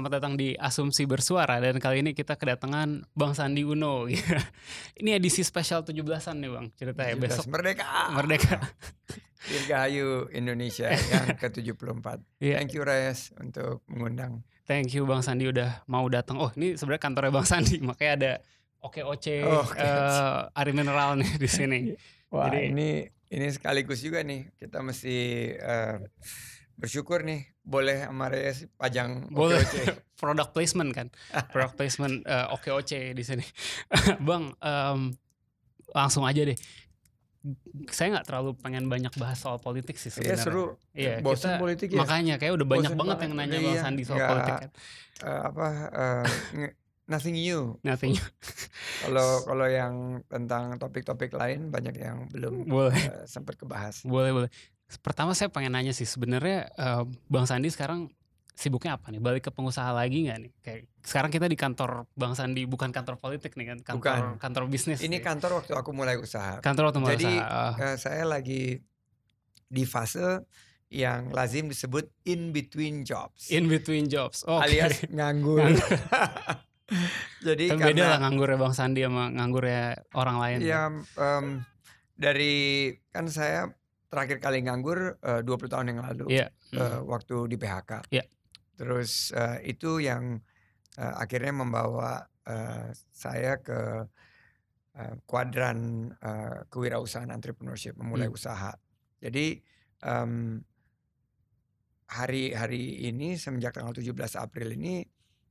Selamat datang di Asumsi Bersuara dan kali ini kita kedatangan Bang Sandi Uno. ini edisi spesial 17-an nih Bang ceritanya 17 besok Merdeka. Merdeka. Dirgahayu Indonesia yang ke-74. Iya. Thank you Reyes untuk mengundang. Thank you Bang Sandi udah mau datang. Oh ini sebenarnya kantornya Bang Sandi makanya ada Oke Oce, Oh, eh, Ari Mineral nih di sini. Wah Jadi- ini ini sekaligus juga nih kita mesti eh, bersyukur nih boleh sama Reyes pajang Boleh. OKOC. Product placement kan, product placement eh, Oke Oce di sini. Bang em, langsung aja deh. Saya nggak terlalu pengen banyak bahas soal politik sih Iya sebenarnya. seru. Iya, Bosen kita- politik ya. Makanya kayak udah banyak Bosen banget banget, yang nanya udah Bang iya. Sandi soal Nggak- politik kan. Eh, apa eh, nge- nothing new. Nothing. Kalau kalau yang tentang topik-topik lain banyak yang belum boleh, eh, sempat kebahas. boleh, boleh. Pertama saya pengen nanya sih sebenarnya eh, Bang Sandi sekarang sibuknya apa nih? Balik ke pengusaha lagi nggak nih? Kayak sekarang kita di kantor Bang Sandi bukan kantor politik nih kan, kantor Bukan. kantor bisnis. Ini nih. kantor waktu aku mulai usaha. kantor otomotif. Jadi usaha. eh, saya lagi di fase yang lazim disebut in between jobs. in between jobs. Oke. alias nganggur. Jadi Kan beda lah karena nganggurnya Bang Sandi sama nganggurnya orang lain. ya em, dari kan saya terakhir kali nganggur eh, 20 tahun yang lalu Iya. eh, Hmm. waktu di PHK. Iya. Terus eh, itu yang eh, akhirnya membawa eh, saya ke eh, kuadran eh, kewirausahaan entrepreneurship, memulai Hmm. usaha. Jadi em, hari-hari ini semenjak tanggal 17 April ini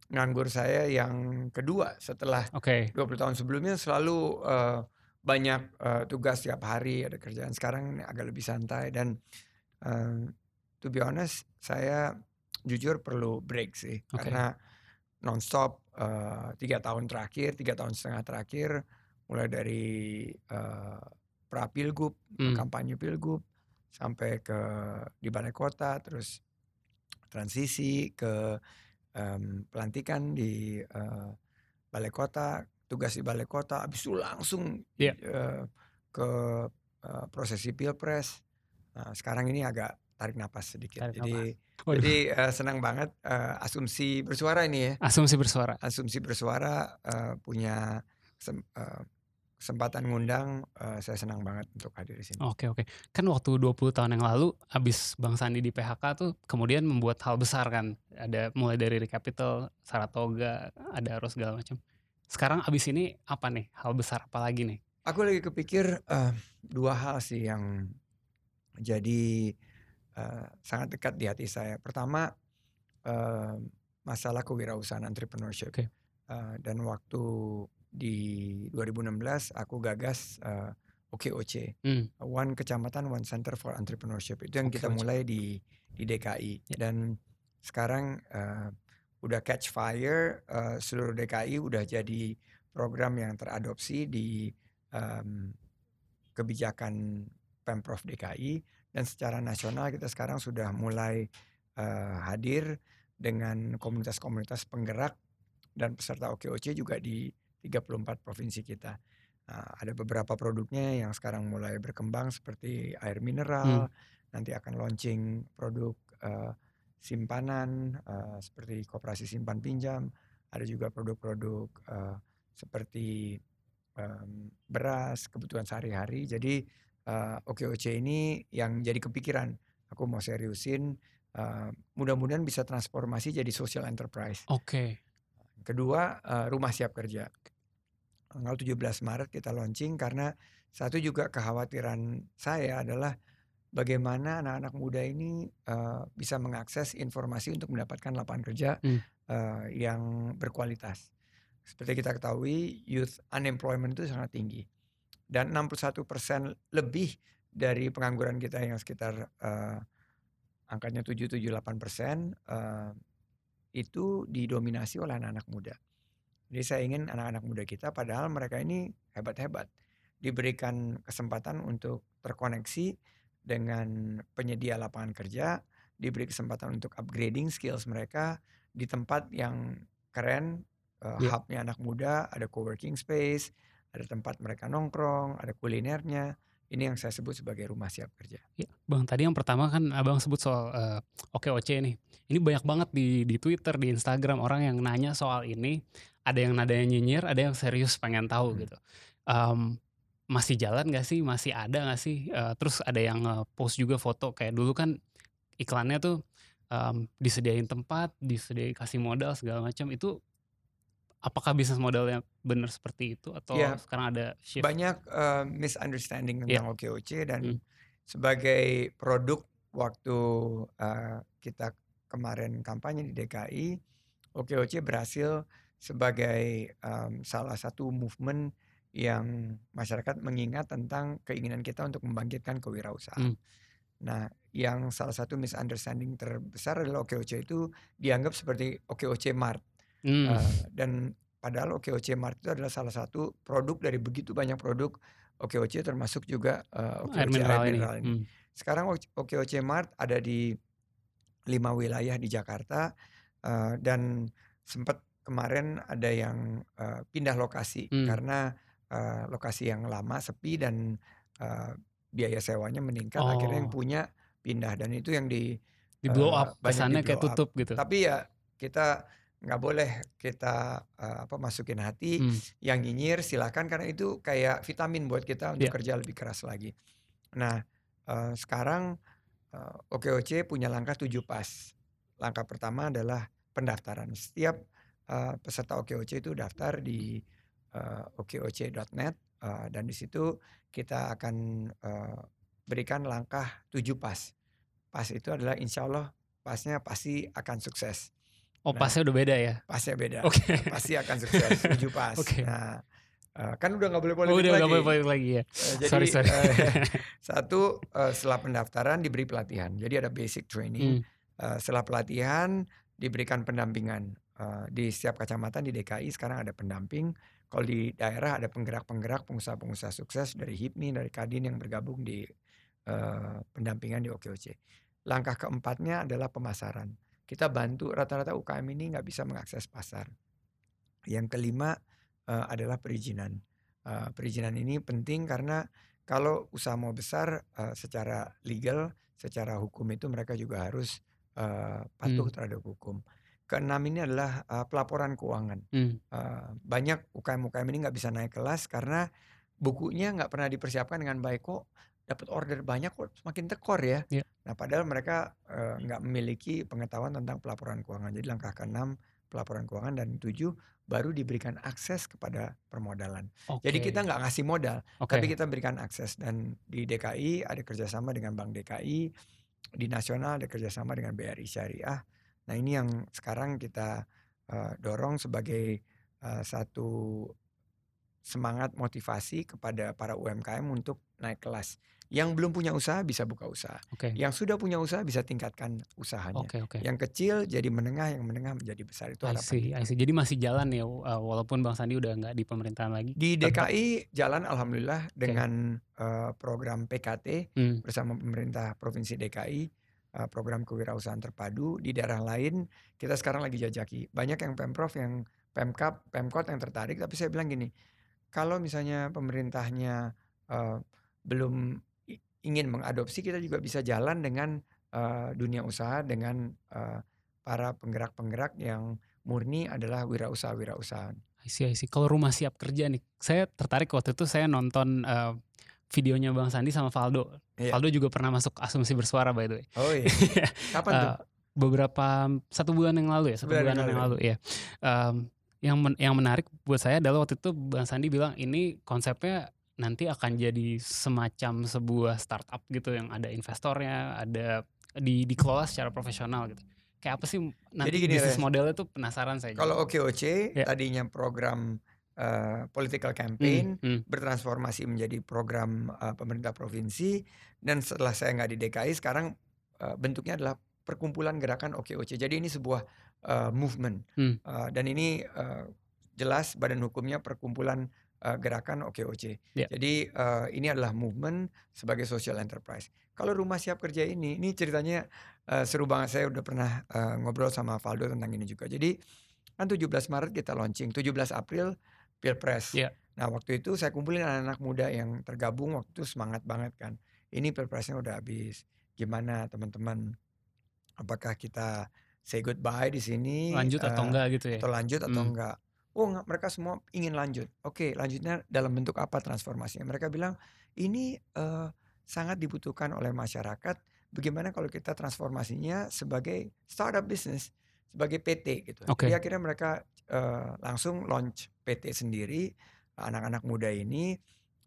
nganggur saya yang kedua setelah Oke. 20 tahun sebelumnya selalu eh, banyak eh, tugas tiap hari ada kerjaan sekarang agak lebih santai dan eh, to be honest saya jujur perlu break sih Oke. karena nonstop tiga tahun terakhir tiga tahun setengah terakhir mulai dari eh, pra pilgub Hmm. kampanye pilgub sampai ke di balai kota terus transisi ke em, pelantikan di eh, balai kota tugas di balai kota habis itu langsung Iya. eh, ke eh, prosesi pilpres Nah, sekarang ini agak tarik napas sedikit Tarik jadi Waduh. jadi eh, senang banget eh, asumsi bersuara ini ya Asumsi bersuara. asumsi bersuara eh, punya kesem- eh, kesempatan ngundang eh, saya senang banget untuk hadir di sini Oke oke. Kan waktu 20 tahun yang lalu abis Bang Sandi di PHK tuh kemudian membuat hal besar kan. Ada mulai dari Recapital, Saratoga, ada Arus segala macam. Sekarang abis ini apa nih? Hal besar apa lagi nih? Aku lagi kepikir eh, dua hal sih yang jadi eh, sangat dekat di hati saya. Pertama eh, masalah kewirausahaan entrepreneurship. Oke. Eh, dan waktu di 2016 aku gagas eh, OKOC, Hmm. One Kecamatan One Center for Entrepreneurship. Itu yang kita OKOC. mulai di di DKI Ya. dan sekarang eh, udah catch fire eh, seluruh DKI udah jadi program yang teradopsi di em, kebijakan pemprov DKI dan secara nasional kita sekarang sudah mulai eh, hadir dengan komunitas-komunitas penggerak dan peserta OKOC juga di 34 provinsi kita. Nah, ada beberapa produknya yang sekarang mulai berkembang seperti air mineral, nanti akan launching produk eh, simpanan eh, seperti koperasi simpan pinjam, ada juga produk-produk eh, seperti em, beras, kebutuhan sehari-hari. Jadi eh, OKOC ini yang jadi kepikiran, aku mau seriusin, eh, mudah-mudahan bisa transformasi jadi social enterprise. Oke. Kedua, eh, rumah siap kerja. Tanggal 17 Maret kita launching karena satu juga kekhawatiran saya adalah bagaimana anak-anak muda ini eh, bisa mengakses informasi untuk mendapatkan lapangan kerja Hmm. eh, yang berkualitas. Seperti kita ketahui, youth unemployment itu sangat tinggi. Dan 61% lebih dari pengangguran kita yang sekitar eh, angkanya 7-8% eh, itu didominasi oleh anak-anak muda. Jadi saya ingin anak-anak muda kita padahal mereka ini hebat-hebat diberikan kesempatan untuk terkoneksi dengan penyedia lapangan kerja, diberi kesempatan untuk upgrading skills mereka di tempat yang keren, uh, Iya. hubnya anak muda, ada coworking space, ada tempat mereka nongkrong, ada kulinernya. Ini yang saya sebut sebagai rumah siap kerja. Ya, Bang, tadi yang pertama kan Abang sebut soal eh, OKOC nih. Ini banyak banget di di Twitter, di Instagram orang yang nanya soal ini. Ada yang nadanya nyinyir, ada yang serius pengen tahu Hmm. gitu. Em, masih jalan gak sih? Masih ada gak sih? Eh, terus ada yang post juga foto kayak dulu kan iklannya tuh em, disediain tempat, disediain kasih modal segala macam. Itu apakah bisnis modelnya benar seperti itu atau Ya, sekarang ada shift? banyak uh, misunderstanding Iya. tentang OKOC dan Hmm. sebagai produk waktu uh, kita kemarin kampanye di DKI, OKOC berhasil sebagai um, salah satu movement yang masyarakat mengingat tentang keinginan kita untuk membangkitkan kewirausahaan. Hmm. Nah, yang salah satu misunderstanding terbesar adalah OKOC itu dianggap seperti OKOC Mart. Hmm. Uh, dan padahal OKOC Mart itu adalah salah satu produk dari begitu banyak produk OKOC termasuk juga uh, OKOC air mineral ini. mineral ini. Hmm. Sekarang OKOC Mart ada di lima wilayah di Jakarta uh, dan sempat kemarin ada yang uh, pindah lokasi Hmm. karena uh, lokasi yang lama sepi dan uh, biaya sewanya meningkat. Akhirnya yang Oh. punya pindah dan itu yang di Di blow uh, up, kesannya di kayak blow up. tutup gitu. Tapi ya kita nggak boleh kita uh, apa masukin hati Hmm. yang nyinyir silakan karena itu kayak vitamin buat kita untuk Iya. kerja lebih keras lagi. Nah uh, sekarang uh, OKOC punya langkah tujuh pas. Langkah pertama adalah pendaftaran. Setiap uh, peserta OKOC itu daftar di uh, okoc.net uh, dan di situ kita akan uh, berikan langkah tujuh pas. Pas itu adalah insya Allah pasnya pasti akan sukses. Oh, Nah, pasnya udah beda ya? pasnya beda. Oke. Pasti akan sukses. Tujuh pas. Oke. Nah, uh, kan udah nggak boleh Oh, politik udah lagi. boleh balik lagi ya. Eh, jadi sorry, sorry. eh, satu eh, setelah pendaftaran diberi pelatihan. Jadi ada basic training. Hmm. Eh, setelah pelatihan diberikan pendampingan. Eh, di setiap kecamatan di DKI sekarang ada pendamping. Kalau di daerah ada penggerak-penggerak pengusaha-pengusaha sukses dari HIPMI, dari Kadin yang bergabung di eh, pendampingan di OKOC. Langkah keempatnya adalah pemasaran. Kita bantu rata-rata UKM ini nggak bisa mengakses pasar. Yang kelima eh, adalah perizinan. Eh, perizinan ini penting karena kalau usaha mau besar eh, secara legal, secara hukum itu mereka juga harus eh, patuh Hmm. terhadap hukum. Keenam ini adalah eh, pelaporan keuangan. Hmm. Eh, banyak UKM-UKM ini nggak bisa naik kelas karena bukunya nggak pernah dipersiapkan dengan baik kok dapat order banyak kok semakin tekor ya. Iya. Nah padahal mereka nggak memiliki pengetahuan tentang pelaporan keuangan. Jadi langkah keenam pelaporan keuangan dan tujuh baru diberikan akses kepada permodalan. Jadi Oke. kita nggak ngasih modal, Oke. tapi kita berikan akses dan di DKI ada kerjasama dengan Bank DKI, di nasional ada kerjasama dengan BRI Syariah. Nah ini yang sekarang kita eh, dorong sebagai eh, satu semangat motivasi kepada para UMKM untuk naik kelas. Yang belum punya usaha bisa buka usaha. Oke. Yang sudah punya usaha bisa tingkatkan usahanya. Oke, oke. Yang kecil jadi menengah, yang menengah menjadi besar itu I harapan see, kita. I see. Jadi masih jalan ya, uh, walaupun Bang Sandi udah nggak di pemerintahan lagi. Di Tetap. DKI jalan alhamdulillah dengan eh, program PKT Hmm. bersama pemerintah provinsi DKI program kewirausahaan terpadu di daerah lain kita sekarang lagi jajaki banyak yang pemprov yang pemkap pemkot yang tertarik tapi saya bilang gini kalau misalnya pemerintahnya eh, belum ingin mengadopsi kita juga bisa jalan dengan eh, dunia usaha dengan eh, para penggerak-penggerak yang murni adalah wirausaha-wirausahaan. I see, I see. Kalau rumah siap kerja nih, saya tertarik waktu itu saya nonton uh, videonya Bang Sandi sama Valdo. Iya. Valdo juga pernah masuk asumsi bersuara by the way. Oh iya. Kapan tuh? Uh, beberapa satu bulan yang lalu ya, satu Sebulan bulan yang yang lalu lalu ya. Um, yang men- yang menarik buat saya adalah waktu itu Bang Sandi bilang ini konsepnya nanti akan jadi semacam sebuah startup gitu yang ada investornya, ada di dikelola secara profesional gitu. Kayak apa sih nanti Jadi gini, bisnis Res. modelnya tuh penasaran saya. Kalau OKOC Ya. tadinya program eh, political campaign Hmm, hmm. bertransformasi menjadi program eh, pemerintah provinsi dan setelah saya nggak di DKI sekarang eh, bentuknya adalah perkumpulan gerakan OKOC. Jadi ini sebuah uh, movement. Hmm. Uh, dan ini uh, jelas badan hukumnya perkumpulan uh, gerakan OKOC. Ya. Jadi uh, ini adalah movement sebagai social enterprise. Kalau rumah siap kerja ini, ini ceritanya uh, seru banget. Saya udah pernah uh, ngobrol sama Valdo tentang ini juga. Jadi kan 17 Maret kita launching, 17 April Pilpres. Ya. Nah waktu itu saya kumpulin anak-anak muda yang tergabung waktu itu semangat banget kan. Ini Pilpresnya udah habis. Gimana teman-teman? Apakah kita say goodbye di sini? Lanjut atau uh, enggak gitu ya? Atau lanjut atau Hmm. enggak? Oh enggak, mereka semua ingin lanjut. Oke, lanjutnya dalam bentuk apa transformasinya? Mereka bilang ini eh, sangat dibutuhkan oleh masyarakat. Bagaimana kalau kita transformasinya sebagai startup business, sebagai PT gitu. Oke. Jadi akhirnya mereka eh, langsung launch PT sendiri anak-anak muda ini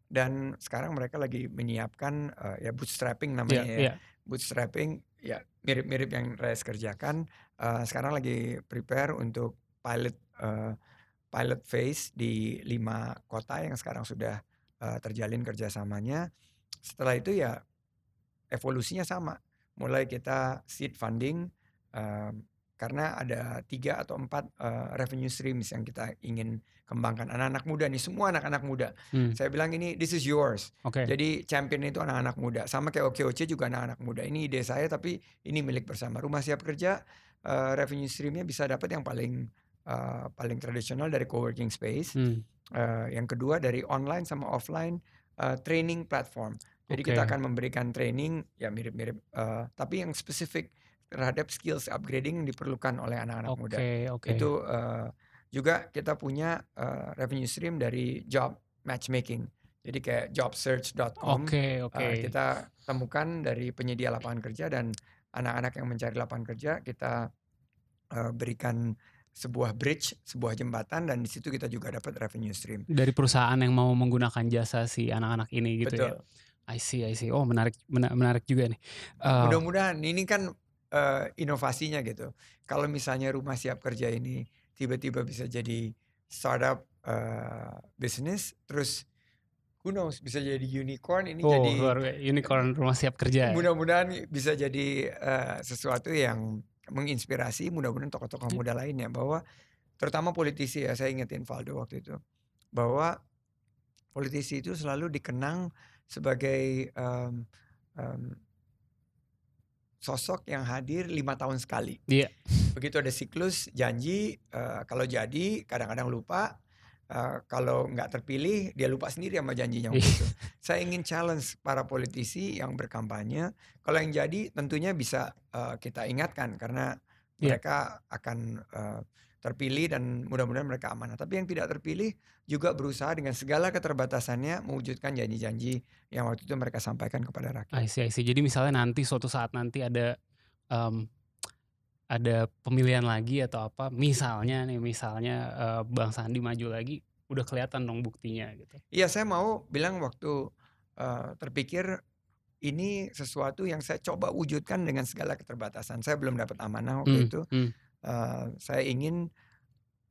dan sekarang mereka lagi menyiapkan eh, ya bootstrapping namanya Iya, ya iya. bootstrapping ya mirip-mirip yang Reyes kerjakan. Eh, sekarang lagi prepare untuk pilot eh, pilot phase di lima kota yang sekarang sudah eh, terjalin kerjasamanya. Setelah itu ya evolusinya sama. Mulai kita seed funding eh, karena ada tiga atau empat eh, revenue streams yang kita ingin kembangkan. Anak-anak muda nih, semua anak-anak muda. Hmm. Saya bilang ini this is yours. Oke. Jadi champion itu anak-anak muda. Sama kayak OKOC juga anak-anak muda. Ini ide saya tapi ini milik bersama. Rumah siap kerja eh, revenue streamnya bisa dapat yang paling eh, paling tradisional dari co-working space. Hmm. Eh, yang kedua dari online sama offline eh, training platform. Jadi kita Oke. akan memberikan training ya mirip-mirip eh, tapi yang spesifik terhadap skills upgrading yang diperlukan oleh anak-anak muda. Oke, oke. Itu eh, juga kita punya eh, revenue stream dari job matchmaking. Jadi kayak jobsearch.com Oke, oke. eh, kita temukan dari penyedia lapangan kerja dan anak-anak yang mencari lapangan kerja kita eh, berikan sebuah bridge, sebuah jembatan dan di situ kita juga dapat revenue stream. Dari perusahaan yang mau menggunakan jasa si anak-anak ini gitu ya. Betul. I see, I see. Oh, menarik mena- menarik juga nih. Eh, Mudah-mudahan ini kan eh, inovasinya gitu. Kalau misalnya rumah siap kerja ini tiba-tiba bisa jadi startup eh, business, terus who knows bisa jadi unicorn ini oh, jadi luar unicorn rumah siap kerja. ya? mudah-mudahan bisa jadi eh, sesuatu yang menginspirasi mudah-mudahan tokoh-tokoh muda lainnya bahwa terutama politisi ya saya ingetin Valdo waktu itu bahwa politisi itu selalu dikenang sebagai em, em, sosok yang hadir lima tahun sekali. Iya. Begitu ada siklus janji eh, kalau jadi kadang-kadang lupa Eh, kalau nggak terpilih dia lupa sendiri sama janjinya waktu Iya. itu. Saya ingin challenge para politisi yang berkampanye. Kalau yang jadi tentunya bisa eh, kita ingatkan karena Iya. mereka akan eh, terpilih dan mudah-mudahan mereka amanah. Tapi yang tidak terpilih juga berusaha dengan segala keterbatasannya mewujudkan janji-janji yang waktu itu mereka sampaikan kepada rakyat. I see, I see. Jadi misalnya nanti suatu saat nanti ada em, ada pemilihan lagi atau apa, misalnya nih, misalnya eh, Bang Sandi maju lagi, udah kelihatan dong buktinya gitu. Iya, saya mau bilang waktu eh, terpikir ini sesuatu yang saya coba wujudkan dengan segala keterbatasan. Saya belum dapat amanah waktu Hmm, itu. hmm. Eh, saya ingin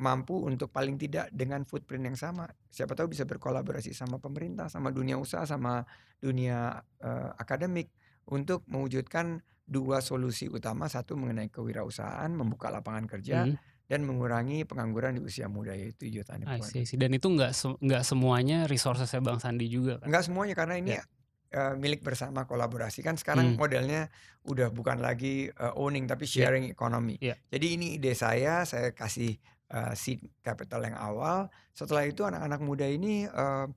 mampu untuk paling tidak dengan footprint yang sama. Siapa tahu bisa berkolaborasi sama pemerintah, sama dunia usaha, sama dunia eh, akademik untuk mewujudkan dua solusi utama. Satu mengenai kewirausahaan, membuka lapangan kerja, Hmm. dan mengurangi pengangguran di usia muda yaitu youth unemployment. Dan itu nggak nggak semuanya resourcesnya Bang Sandi juga kan? Enggak semuanya karena ini Ya. Eh, milik bersama kolaborasi kan sekarang Hmm. modelnya udah bukan lagi eh, owning tapi Ya. sharing economy. Ya. Jadi ini ide saya, saya kasih eh, seed capital yang awal. Setelah itu anak-anak muda ini eh,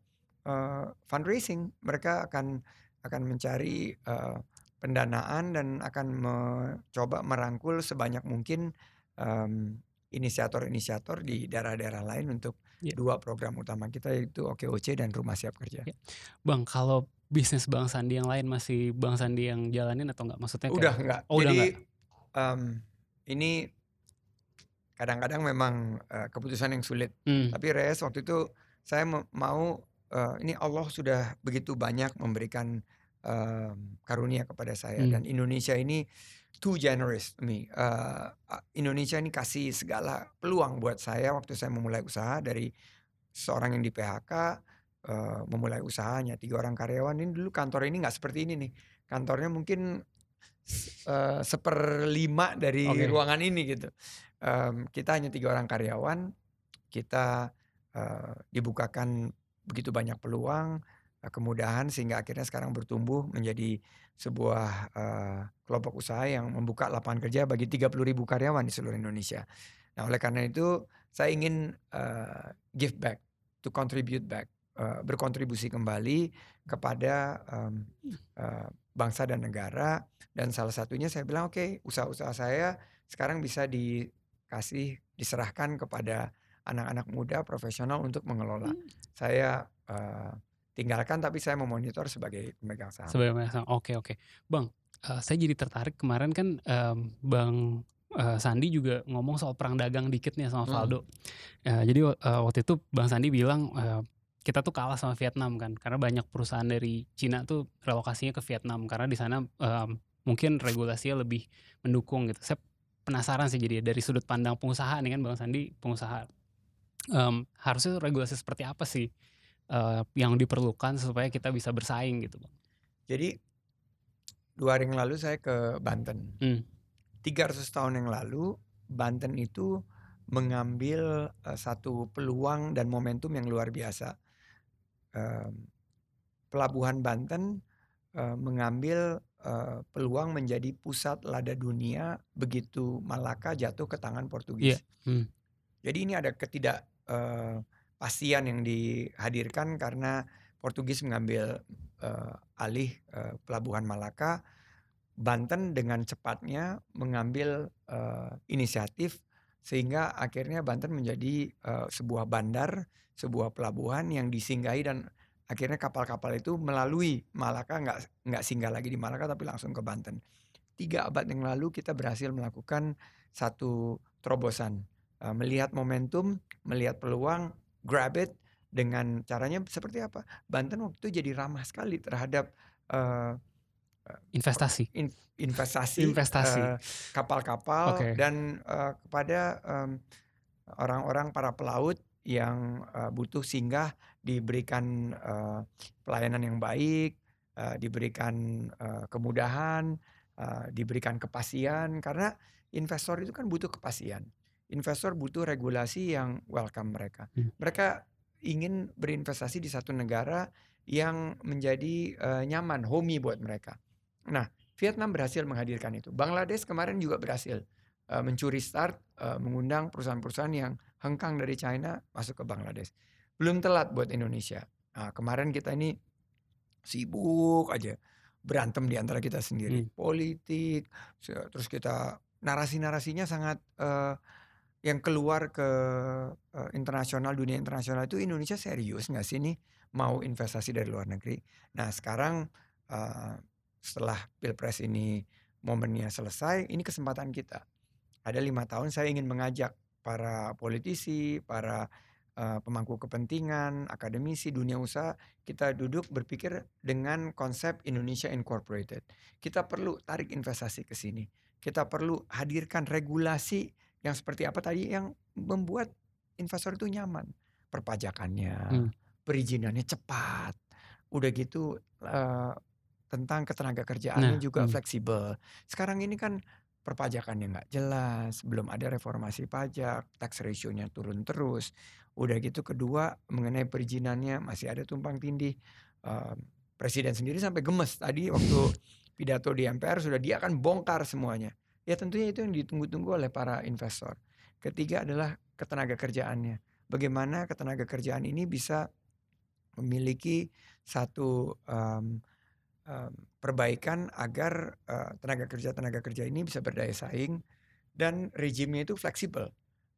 eh, fundraising, mereka akan akan mencari eh, pendanaan dan akan mencoba merangkul sebanyak mungkin em, inisiator-inisiator di daerah-daerah lain untuk Ya. dua program utama kita yaitu OKOC dan Rumah Siap Kerja. Ya. Bang, kalau bisnis Bang Sandi yang lain masih Bang Sandi yang jalanin atau nggak? Maksudnya kayak, Udah enggak. Oh, udah Jadi nggak? em, ini kadang-kadang memang eh, keputusan yang sulit. Hmm, Tapi Reyes waktu itu saya mau eh, ini Allah sudah begitu banyak memberikan em, karunia kepada saya Hmm. dan Indonesia ini too generous to me. A- Indonesia ini kasih segala peluang buat saya waktu saya memulai usaha dari seorang yang di PHK eh, memulai usahanya. Tiga orang karyawan ini dulu kantor ini nggak seperti ini nih. Kantornya mungkin eh, seperlima dari Oke. ruangan ini gitu. Um, kita hanya tiga orang karyawan, kita uh, dibukakan begitu banyak peluang, uh, kemudahan sehingga akhirnya sekarang bertumbuh menjadi sebuah uh, kelompok usaha yang membuka lapangan kerja bagi 30 ribu karyawan di seluruh Indonesia. Nah oleh karena itu saya ingin uh, give back, to contribute back, uh, berkontribusi kembali kepada um, uh, bangsa dan negara dan salah satunya saya bilang oke okay, usaha-usaha saya sekarang bisa dikasih diserahkan kepada anak-anak muda profesional untuk mengelola. Hmm. Saya uh, tinggalkan tapi saya memonitor sebagai pemegang saham. Sebagai pemegang saham. Oke oke. Bang, uh, saya jadi tertarik kemarin kan um, Bang uh, Sandi juga ngomong soal perang dagang dikit nih sama Valdo. Hmm. Uh, jadi uh, waktu itu Bang Sandi bilang uh, kita tuh kalah sama Vietnam kan karena banyak perusahaan dari Cina tuh relokasinya ke Vietnam karena di sana um, mungkin regulasinya lebih mendukung gitu. Saya penasaran sih jadi dari sudut pandang pengusaha nih kan Bang Sandi pengusaha um, harusnya regulasi seperti apa sih uh, yang diperlukan supaya kita bisa bersaing gitu bang. Jadi dua hari yang lalu saya ke Banten. Hmm. 300 tahun yang lalu Banten itu mengambil uh, satu peluang dan momentum yang luar biasa. Uh, pelabuhan Banten mengambil peluang menjadi pusat lada dunia begitu Malaka jatuh ke tangan Portugis. Yeah. Hmm. Jadi ini ada ketidak uh, pastian yang dihadirkan karena Portugis mengambil uh, alih uh, pelabuhan Malaka. Banten dengan cepatnya mengambil uh, inisiatif sehingga akhirnya Banten menjadi uh, sebuah bandar, sebuah pelabuhan yang disinggahi dan akhirnya kapal-kapal itu melalui Malaka nggak nggak singgah lagi di Malaka tapi langsung ke Banten. Tiga abad yang lalu kita berhasil melakukan satu terobosan, uh, melihat momentum, melihat peluang, grab it dengan caranya seperti apa? Banten waktu itu jadi ramah sekali terhadap uh, investasi, in, investasi, investasi, kapal-kapal okay. dan uh, kepada orang-orang um, para pelaut yang uh, butuh singgah diberikan uh, pelayanan yang baik, uh, diberikan uh, kemudahan, uh, diberikan kepastian karena investor itu kan butuh kepastian investor butuh regulasi yang welcome mereka. Hmm. Mereka ingin berinvestasi di satu negara yang menjadi uh, nyaman, homey buat mereka. Nah, Vietnam berhasil menghadirkan itu. Bangladesh kemarin juga berhasil uh, mencuri start, uh, mengundang perusahaan-perusahaan yang hengkang dari China masuk ke Bangladesh. Belum telat buat Indonesia. Nah, kemarin kita ini sibuk aja berantem di antara kita sendiri, hmm. politik, terus kita narasi-narasinya sangat uh, yang keluar ke uh, internasional dunia internasional itu Indonesia serius nggak sih nih mau investasi dari luar negeri? Nah sekarang uh, setelah pilpres ini momennya selesai, ini kesempatan kita. Ada lima tahun saya ingin mengajak para politisi, para uh, pemangku kepentingan, akademisi, dunia usaha, kita duduk berpikir dengan konsep Indonesia Incorporated. Kita perlu tarik investasi ke sini. Kita perlu hadirkan regulasi yang seperti apa tadi yang membuat investor itu nyaman perpajakannya hmm. perizinannya cepat udah gitu uh, tentang ketenaga kerjaannya nah, juga hmm. fleksibel sekarang ini kan perpajakannya nggak jelas belum ada reformasi pajak tax ratio-nya turun terus udah gitu kedua mengenai perizinannya masih ada tumpang tindih uh, presiden sendiri sampai gemes tadi waktu pidato di MPR sudah dia akan bongkar semuanya Ya tentunya itu yang ditunggu-tunggu oleh para investor. Ketiga adalah ketenaga kerjaannya. Bagaimana ketenaga kerjaan ini bisa memiliki satu um, um, perbaikan agar uh, tenaga kerja tenaga kerja ini bisa berdaya saing dan rejimnya itu fleksibel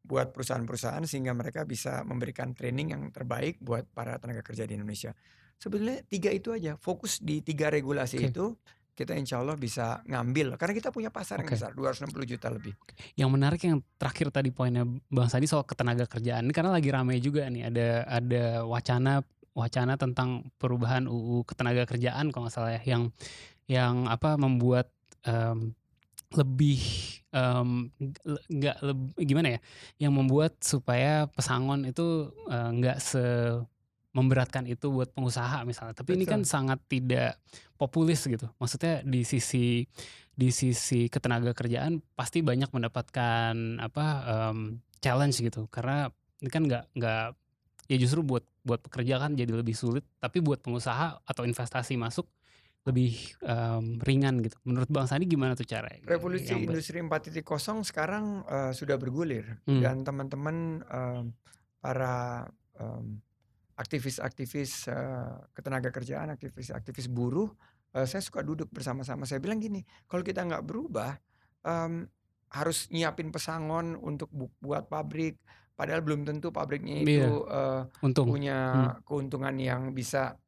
buat perusahaan-perusahaan sehingga mereka bisa memberikan training yang terbaik buat para tenaga kerja di Indonesia. Sebetulnya tiga itu aja, fokus di tiga regulasi okay. itu kita insya Allah bisa ngambil karena kita punya pasar okay. yang besar 260 juta lebih. Yang menarik yang terakhir tadi poinnya Bang Sadi soal ketenaga kerjaan ini karena lagi ramai juga nih ada ada wacana wacana tentang perubahan UU ketenaga kerjaan kalau nggak salah ya yang yang apa membuat um, lebih nggak um, gimana ya yang membuat supaya pesangon itu nggak uh, se memberatkan itu buat pengusaha misalnya. Tapi ini kan Betul. sangat tidak populis gitu. Maksudnya di sisi di sisi ketenaga kerjaan pasti banyak mendapatkan apa em, challenge gitu. Karena ini kan nggak nggak ya justru buat buat pekerja kan jadi lebih sulit. Tapi buat pengusaha atau investasi masuk lebih em, ringan gitu. Menurut Bang Sandi gimana tuh cara Revolusi yang industri 4.0 sekarang eh, sudah bergulir Hmm. dan teman-teman em, para em, aktivis-aktivis eh, ketenaga kerjaan, aktivis-aktivis buruh, eh, saya suka duduk bersama-sama. Saya bilang gini, kalau kita nggak berubah, em, harus nyiapin pesangon untuk bu- buat pabrik, padahal belum tentu pabriknya Iya, itu eh, untung. punya Hmm. keuntungan yang bisa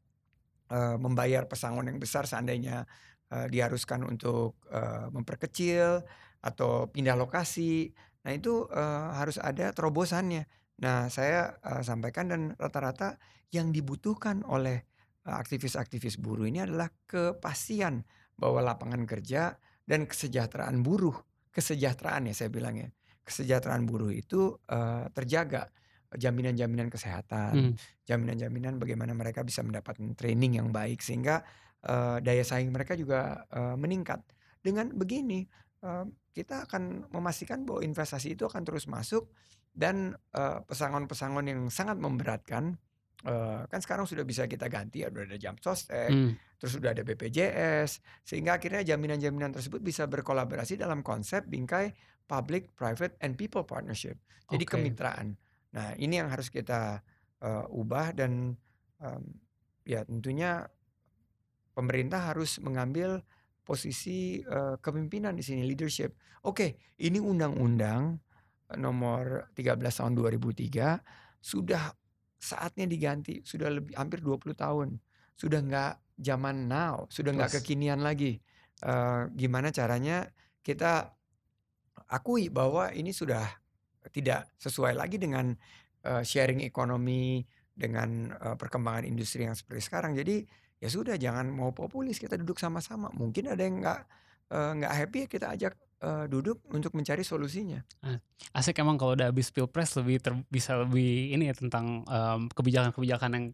eh, membayar pesangon yang besar seandainya eh, diharuskan untuk eh, memperkecil atau pindah lokasi. Nah itu eh, harus ada terobosannya. Nah saya eh, sampaikan dan rata-rata yang dibutuhkan oleh eh, aktivis-aktivis buruh ini adalah kepastian bahwa lapangan kerja dan kesejahteraan buruh, kesejahteraan ya saya bilang ya, kesejahteraan buruh itu eh, terjaga jaminan-jaminan kesehatan, Hmm. jaminan-jaminan bagaimana mereka bisa mendapatkan training yang baik sehingga eh, daya saing mereka juga eh, meningkat. Dengan begini eh, kita akan memastikan bahwa investasi itu akan terus masuk dan eh, pesangon-pesangon yang sangat memberatkan eh, kan sekarang sudah bisa kita ganti ya udah ada jam sostek, Hmm. terus sudah ada BPJS sehingga akhirnya jaminan-jaminan tersebut bisa berkolaborasi dalam konsep bingkai public, private, and people partnership. Jadi Oke. kemitraan. Nah ini yang harus kita eh, ubah dan em, ya tentunya pemerintah harus mengambil posisi eh, kepemimpinan di sini leadership. Oke, ini undang-undang eh, nomor 13 tahun 2003 sudah saatnya diganti, sudah lebih hampir 20 tahun. Sudah nggak zaman now, sudah nggak kekinian lagi. Eh, gimana caranya kita akui bahwa ini sudah tidak sesuai lagi dengan eh, sharing ekonomi dengan eh, perkembangan industri yang seperti sekarang. Jadi ya sudah jangan mau populis kita duduk sama-sama. Mungkin ada yang nggak nggak happy ya kita ajak eh, duduk untuk mencari solusinya. Asik emang kalau udah habis pilpres lebih ter- bisa lebih ini ya tentang em, kebijakan-kebijakan yang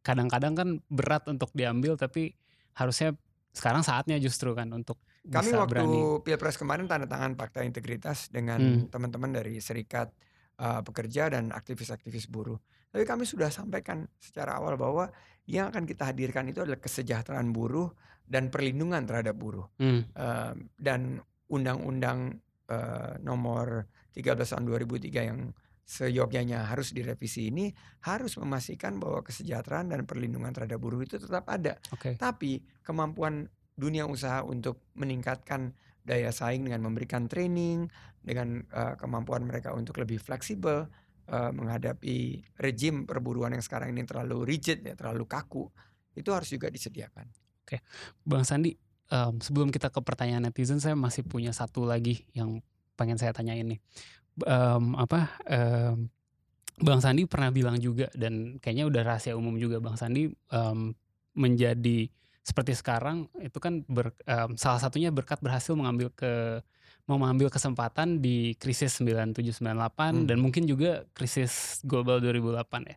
kadang-kadang kan berat untuk diambil tapi harusnya sekarang saatnya justru kan untuk Kami bisa waktu berani. pilpres kemarin tanda tangan fakta integritas dengan Hmm. teman-teman dari serikat uh, pekerja dan aktivis-aktivis buruh. Tapi kami sudah sampaikan secara awal bahwa yang akan kita hadirkan itu adalah kesejahteraan buruh dan perlindungan terhadap buruh. Hmm. Uh, dan undang-undang uh, nomor 13 tahun 2003 yang seyogyanya harus direvisi ini harus memastikan bahwa kesejahteraan dan perlindungan terhadap buruh itu tetap ada. Oke. Tapi kemampuan dunia usaha untuk meningkatkan daya saing dengan memberikan training, dengan uh, kemampuan mereka untuk lebih fleksibel uh, menghadapi rejim perburuan yang sekarang ini terlalu rigid ya, terlalu kaku, itu harus juga disediakan. Bang Sandi, em, sebelum kita ke pertanyaan netizen, saya masih punya satu lagi yang pengen saya tanyain nih. Em, apa? em, Bang Sandi pernah bilang juga dan kayaknya udah rahasia umum juga Bang Sandi em, menjadi seperti sekarang itu kan ber- em, salah satunya berkat berhasil mengambil ke mau mengambil kesempatan di krisis 9798 Hmm. dan mungkin juga krisis global 2008 ya.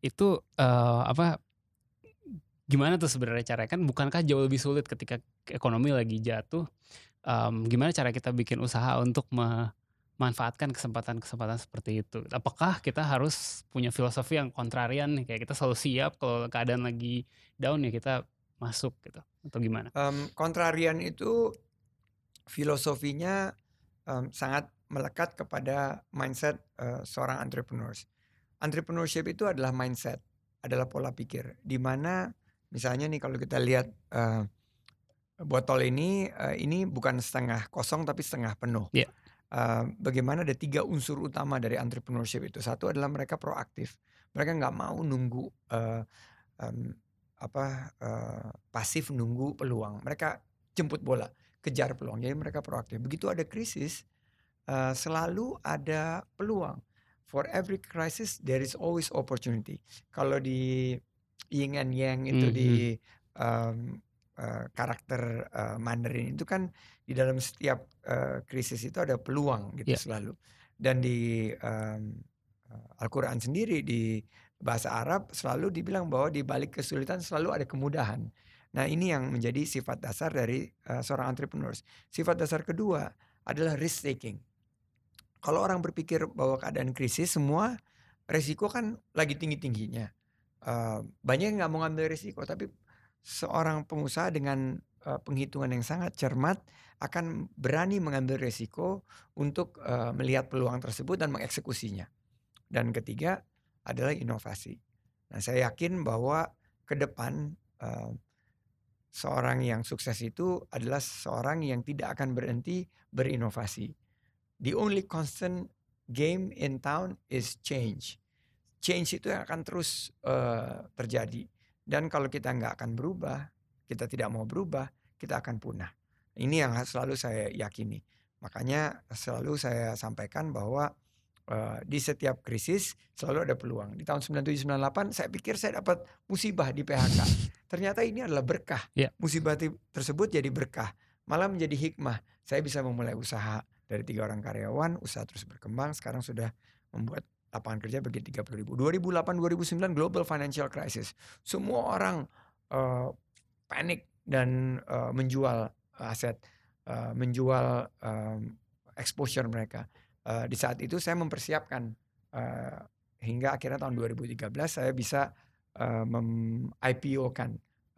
Itu eh, apa gimana tuh sebenarnya caranya kan bukankah jauh lebih sulit ketika ekonomi lagi jatuh Em, gimana cara kita bikin usaha untuk memanfaatkan kesempatan-kesempatan seperti itu apakah kita harus punya filosofi yang kontrarian nih kayak kita selalu siap kalau keadaan lagi down ya kita masuk gitu atau gimana Em, kontrarian itu filosofinya em, sangat melekat kepada mindset eh, seorang entrepreneurs. Entrepreneurship itu adalah mindset, adalah pola pikir. Di mana misalnya nih kalau kita lihat eh, botol ini, eh, ini bukan setengah kosong tapi setengah penuh. Iya. Eh, bagaimana ada tiga unsur utama dari entrepreneurship itu. Satu adalah mereka proaktif. Mereka nggak mau nunggu eh, em, apa eh, pasif nunggu peluang. Mereka jemput bola, kejar peluang. Jadi mereka proaktif. Begitu ada krisis, eh, selalu ada peluang. For every crisis there is always opportunity. Kalau di yin and yang itu Hmm, di em, eh, karakter eh, Mandarin itu kan di dalam setiap eh, krisis itu ada peluang gitu Iya. selalu. Dan di eh, Al-Quran sendiri di bahasa Arab selalu dibilang bahwa di balik kesulitan selalu ada kemudahan. Nah, ini yang menjadi sifat dasar dari uh, seorang entrepreneurs. Sifat dasar kedua adalah risk taking. Kalau orang berpikir bahwa keadaan krisis semua resiko kan lagi tinggi-tingginya. Uh, banyak yang nggak mau ngambil resiko, tapi seorang pengusaha dengan uh, penghitungan yang sangat cermat akan berani mengambil resiko untuk uh, melihat peluang tersebut dan mengeksekusinya. Dan ketiga adalah inovasi. Nah, saya yakin bahwa ke depan uh, seorang yang sukses itu adalah seorang yang tidak akan berhenti berinovasi. The only constant game in town is change. Change itu yang akan terus uh, terjadi. Dan kalau kita nggak akan berubah, kita tidak mau berubah, kita akan punah. Ini yang selalu saya yakini. Makanya selalu saya sampaikan bahwa uh, di setiap krisis selalu ada peluang. Di tahun 9798 saya pikir saya dapat musibah di PHK. Ternyata ini adalah berkah. Yeah. Musibah tersebut jadi berkah, malah menjadi hikmah. Saya bisa memulai usaha dari tiga orang karyawan, usaha terus berkembang. Sekarang sudah membuat lapangan kerja bagi 30 ribu. 2008-2009 global financial crisis. Semua orang uh, panik dan uh, menjual aset, uh, menjual um, exposure mereka. Uh, di saat itu saya mempersiapkan uh, hingga akhirnya tahun 2013 saya bisa uh, mem-IPO-kan,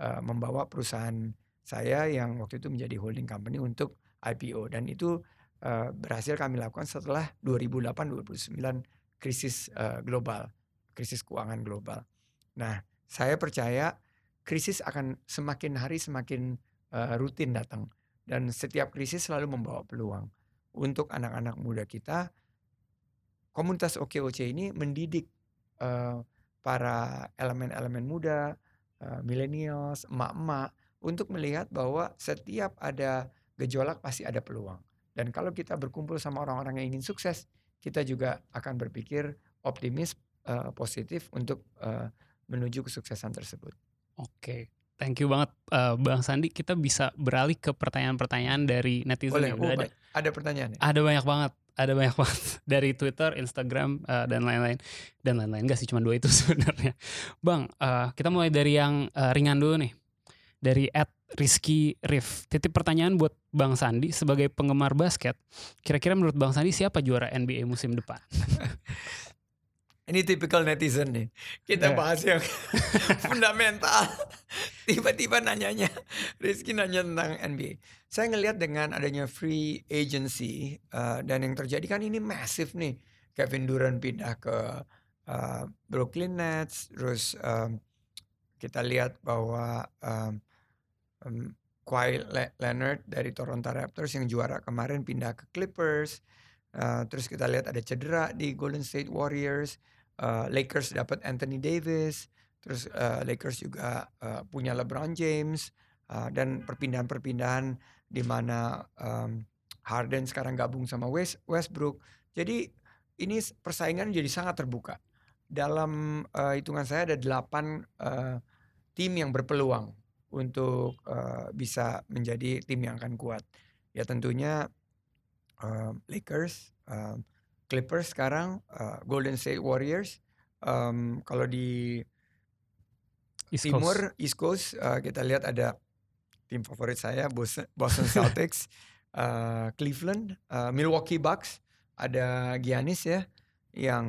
uh, membawa perusahaan saya yang waktu itu menjadi holding company untuk IPO dan itu uh, berhasil kami lakukan setelah 2008-2009 krisis uh, global, krisis keuangan global. Nah, saya percaya krisis akan semakin hari semakin uh, rutin datang. Dan setiap krisis selalu membawa peluang untuk anak-anak muda kita. Komunitas OKOC ini mendidik uh, para elemen-elemen muda, uh, millennials, emak-emak untuk melihat bahwa setiap ada gejolak pasti ada peluang. Dan kalau kita berkumpul sama orang-orang yang ingin sukses, kita juga akan berpikir optimis, uh, positif untuk uh, menuju kesuksesan tersebut. Oke, thank you banget uh, Bang Sandi. Kita bisa beralih ke pertanyaan-pertanyaan dari netizen Boleh, yang oh, udah ada. Ada pertanyaan? Ya? Ada banyak banget, ada banyak banget dari Twitter, Instagram uh, dan lain-lain dan lain-lain. Gak sih cuma dua itu sebenarnya. Bang, uh, kita mulai dari yang uh, ringan dulu nih. Dari at Rizky Rif. Titip pertanyaan buat Bang Sandi sebagai penggemar basket. Kira-kira menurut Bang Sandi siapa juara NBA musim depan? Ini tipikal netizen nih. Kita yeah. bahas yang fundamental. Tiba-tiba nanyanya, Rizky nanya tentang NBA. Saya ngelihat dengan adanya free agency uh, dan yang terjadi kan ini masif nih. Kevin Durant pindah ke uh, Brooklyn Nets, terus um, kita lihat bahwa um, um, Kawhi Leonard dari Toronto Raptors yang juara kemarin pindah ke Clippers. Uh, terus kita lihat ada cedera di Golden State Warriors. Uh, Lakers dapat Anthony Davis. Terus uh, Lakers juga uh, punya LeBron James uh, dan perpindahan-perpindahan di mana um, Harden sekarang gabung sama West Westbrook. Jadi ini persaingan jadi sangat terbuka. Dalam uh, hitungan saya ada delapan uh, tim yang berpeluang untuk uh, bisa menjadi tim yang akan kuat. Ya tentunya uh, Lakers, uh, Clippers sekarang, uh, Golden State Warriors. Um, kalau di East Timur, Coast. East Coast, uh, kita lihat ada tim favorit saya Boston, Boston Celtics, uh, Cleveland, uh, Milwaukee Bucks, ada Giannis ya yang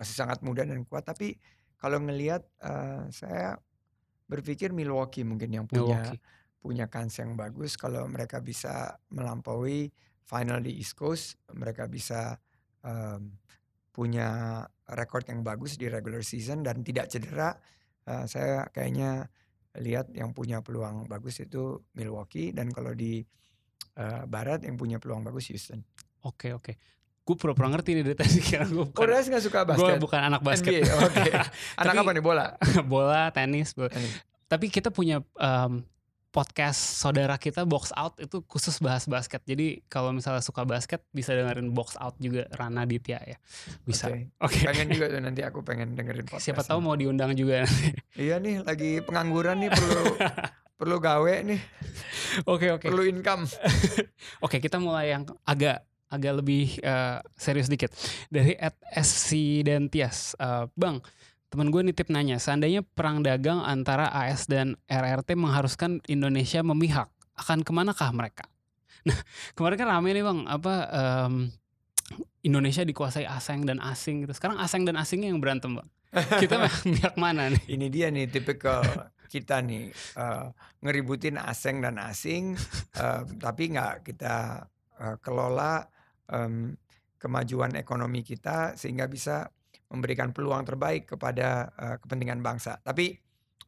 masih sangat muda dan kuat. Tapi kalau ngelihat uh, saya berpikir Milwaukee mungkin yang punya Milwaukee. punya kans yang bagus kalau mereka bisa melampaui final di East Coast, mereka bisa um, punya rekor yang bagus di regular season dan tidak cedera. Uh, saya kayaknya lihat yang punya peluang bagus itu Milwaukee dan kalau di uh, barat yang punya peluang bagus Houston. Oke oke. Gue pura-pura ngerti nih dari tadi kira gue bukan. Oh, gak suka basket? Gue bukan anak basket. NBA, oke. Okay. Anak Tapi, apa nih bola? bola, tenis, bola. tenis. Tapi kita punya um, podcast saudara kita Box Out itu khusus bahas basket. Jadi kalau misalnya suka basket bisa dengerin Box Out juga Rana Ditya ya. Bisa. Oke. Okay. Okay. Pengen juga tuh nanti aku pengen dengerin podcast. Siapa tahu mau diundang juga iya nih lagi pengangguran nih perlu perlu gawe nih. Oke okay, oke. Okay. Perlu income. oke, okay, kita mulai yang agak agak lebih uh, serius dikit dari at SC dan Tias uh, bang temen gue nitip nanya, seandainya perang dagang antara AS dan RRT mengharuskan Indonesia memihak, akan ke manakah mereka? Nah kemarin kan rame nih bang, apa um, Indonesia dikuasai asing dan asing gitu. Sekarang asing dan asingnya yang berantem bang. Kita pihak mana nih? Ini dia nih tipikal kita nih uh, ngeributin asing dan asing, uh, tapi nggak kita uh, kelola um, kemajuan ekonomi kita sehingga bisa memberikan peluang terbaik kepada uh, kepentingan bangsa. Tapi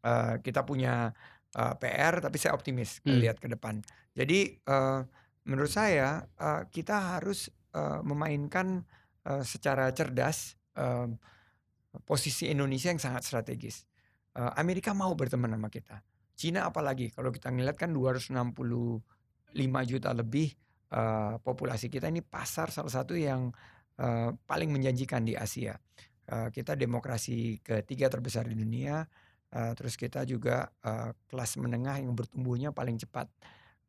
uh, kita punya uh, PR, tapi saya optimis hmm. lihat ke depan. Jadi uh, menurut saya uh, kita harus uh, memainkan uh, secara cerdas uh, posisi Indonesia yang sangat strategis. Uh, Amerika mau berteman sama kita. Cina apalagi kalau kita ngeliat kan 265 juta lebih uh, populasi kita ini pasar salah satu yang uh, paling menjanjikan di Asia. Kita demokrasi ketiga terbesar di dunia, uh, terus kita juga uh, kelas menengah yang bertumbuhnya paling cepat.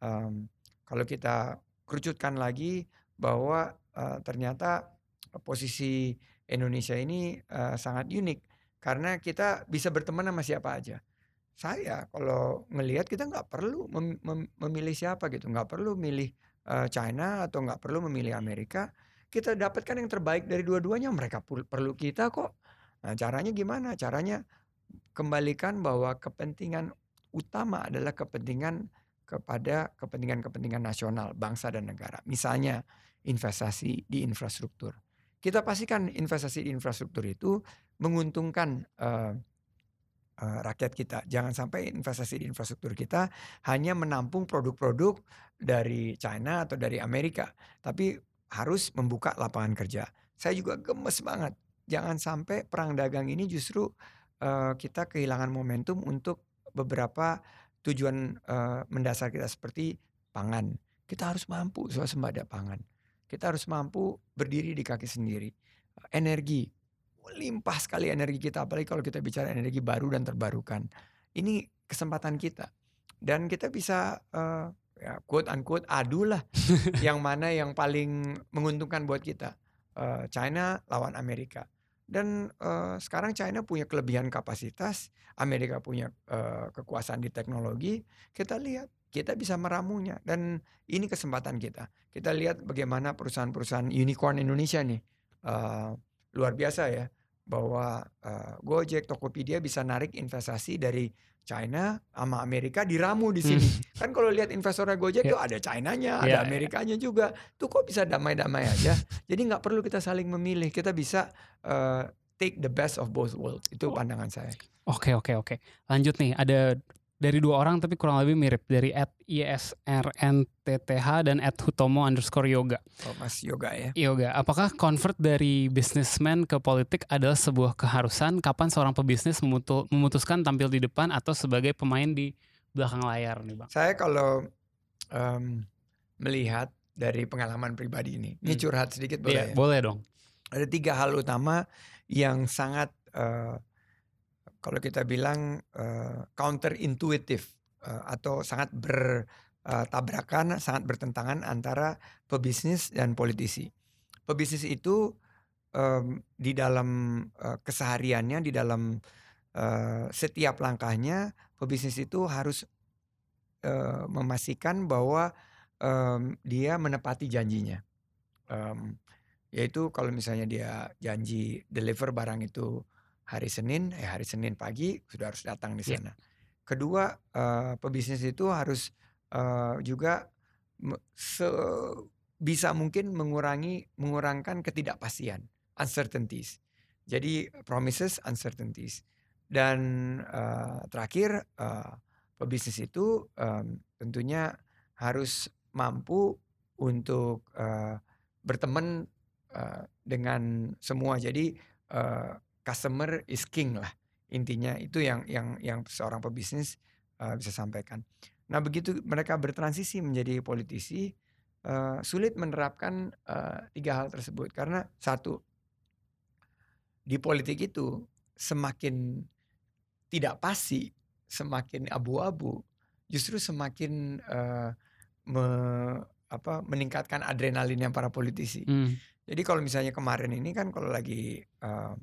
Um, kalau kita kerucutkan lagi bahwa uh, ternyata posisi Indonesia ini uh, sangat unik karena kita bisa berteman sama siapa aja. Saya kalau ngelihat kita nggak perlu mem mem memilih siapa gitu, nggak perlu milih uh, China atau nggak perlu memilih Amerika kita dapatkan yang terbaik dari dua-duanya mereka perlu kita kok. Nah caranya gimana? Caranya kembalikan bahwa kepentingan utama adalah kepentingan kepada kepentingan-kepentingan nasional bangsa dan negara. Misalnya investasi di infrastruktur. Kita pastikan investasi di infrastruktur itu menguntungkan uh, uh, rakyat kita. Jangan sampai investasi di infrastruktur kita hanya menampung produk-produk dari China atau dari Amerika, tapi harus membuka lapangan kerja. Saya juga gemes banget. Jangan sampai perang dagang ini justru uh, kita kehilangan momentum untuk beberapa tujuan uh, mendasar kita seperti pangan. Kita harus mampu swasembada pangan. Kita harus mampu berdiri di kaki sendiri. Energi, limpah sekali energi kita apalagi kalau kita bicara energi baru dan terbarukan. Ini kesempatan kita. Dan kita bisa uh, ya quote unquote adu lah. Yang mana yang paling menguntungkan buat kita? Uh, China lawan Amerika. Dan uh, sekarang China punya kelebihan kapasitas Amerika punya uh, kekuasaan di teknologi kita lihat kita bisa meramunya. Dan ini kesempatan kita. Kita lihat bagaimana perusahaan-perusahaan unicorn Indonesia nih. Uh, luar biasa ya bahwa uh, Gojek Tokopedia bisa narik investasi dari China sama Amerika diramu di sini. Hmm. Kan kalau lihat investornya Gojek yeah. tuh ada China-nya, yeah, ada ya. Amerikanya yeah. juga. Tuh kok bisa damai-damai aja. Jadi nggak perlu kita saling memilih. Kita bisa uh, take the best of both worlds. Itu oh. pandangan saya. Oke okay, oke okay, oke. Okay. Lanjut nih, ada dari dua orang tapi kurang lebih mirip dari at isrntth dan at hutomo underscore yoga. Oh, mas yoga ya. Yoga. Apakah convert dari businessman ke politik adalah sebuah keharusan? Kapan seorang pebisnis memutuskan tampil di depan atau sebagai pemain di belakang layar nih bang? Saya kalau um, melihat dari pengalaman pribadi ini, hmm. ini curhat sedikit boleh? Iya, ya? Boleh dong. Ada tiga hal utama yang sangat uh, kalau kita bilang uh, counter intuitif uh, atau sangat bertabrakan, sangat bertentangan antara pebisnis dan politisi. Pebisnis itu um, di dalam uh, kesehariannya, di dalam uh, setiap langkahnya, pebisnis itu harus uh, memastikan bahwa um, dia menepati janjinya. Um, yaitu kalau misalnya dia janji deliver barang itu hari Senin, eh hari Senin pagi sudah harus datang di iya. sana. Yeah. Kedua, uh, pebisnis itu harus uh, juga se bisa mungkin mengurangi mengurangkan ketidakpastian, uncertainties. Jadi promises, uncertainties. Dan uh, terakhir, uh, pebisnis itu um, tentunya harus mampu untuk uh, berteman uh, dengan semua. Jadi uh, customer is king lah intinya itu yang yang yang seorang pebisnis uh, bisa sampaikan. Nah begitu mereka bertransisi menjadi politisi uh, sulit menerapkan uh, tiga hal tersebut karena satu di politik itu semakin tidak pasti semakin abu-abu justru semakin uh, me, apa, meningkatkan adrenalinnya para politisi. Hmm. Jadi kalau misalnya kemarin ini kan kalau lagi uh,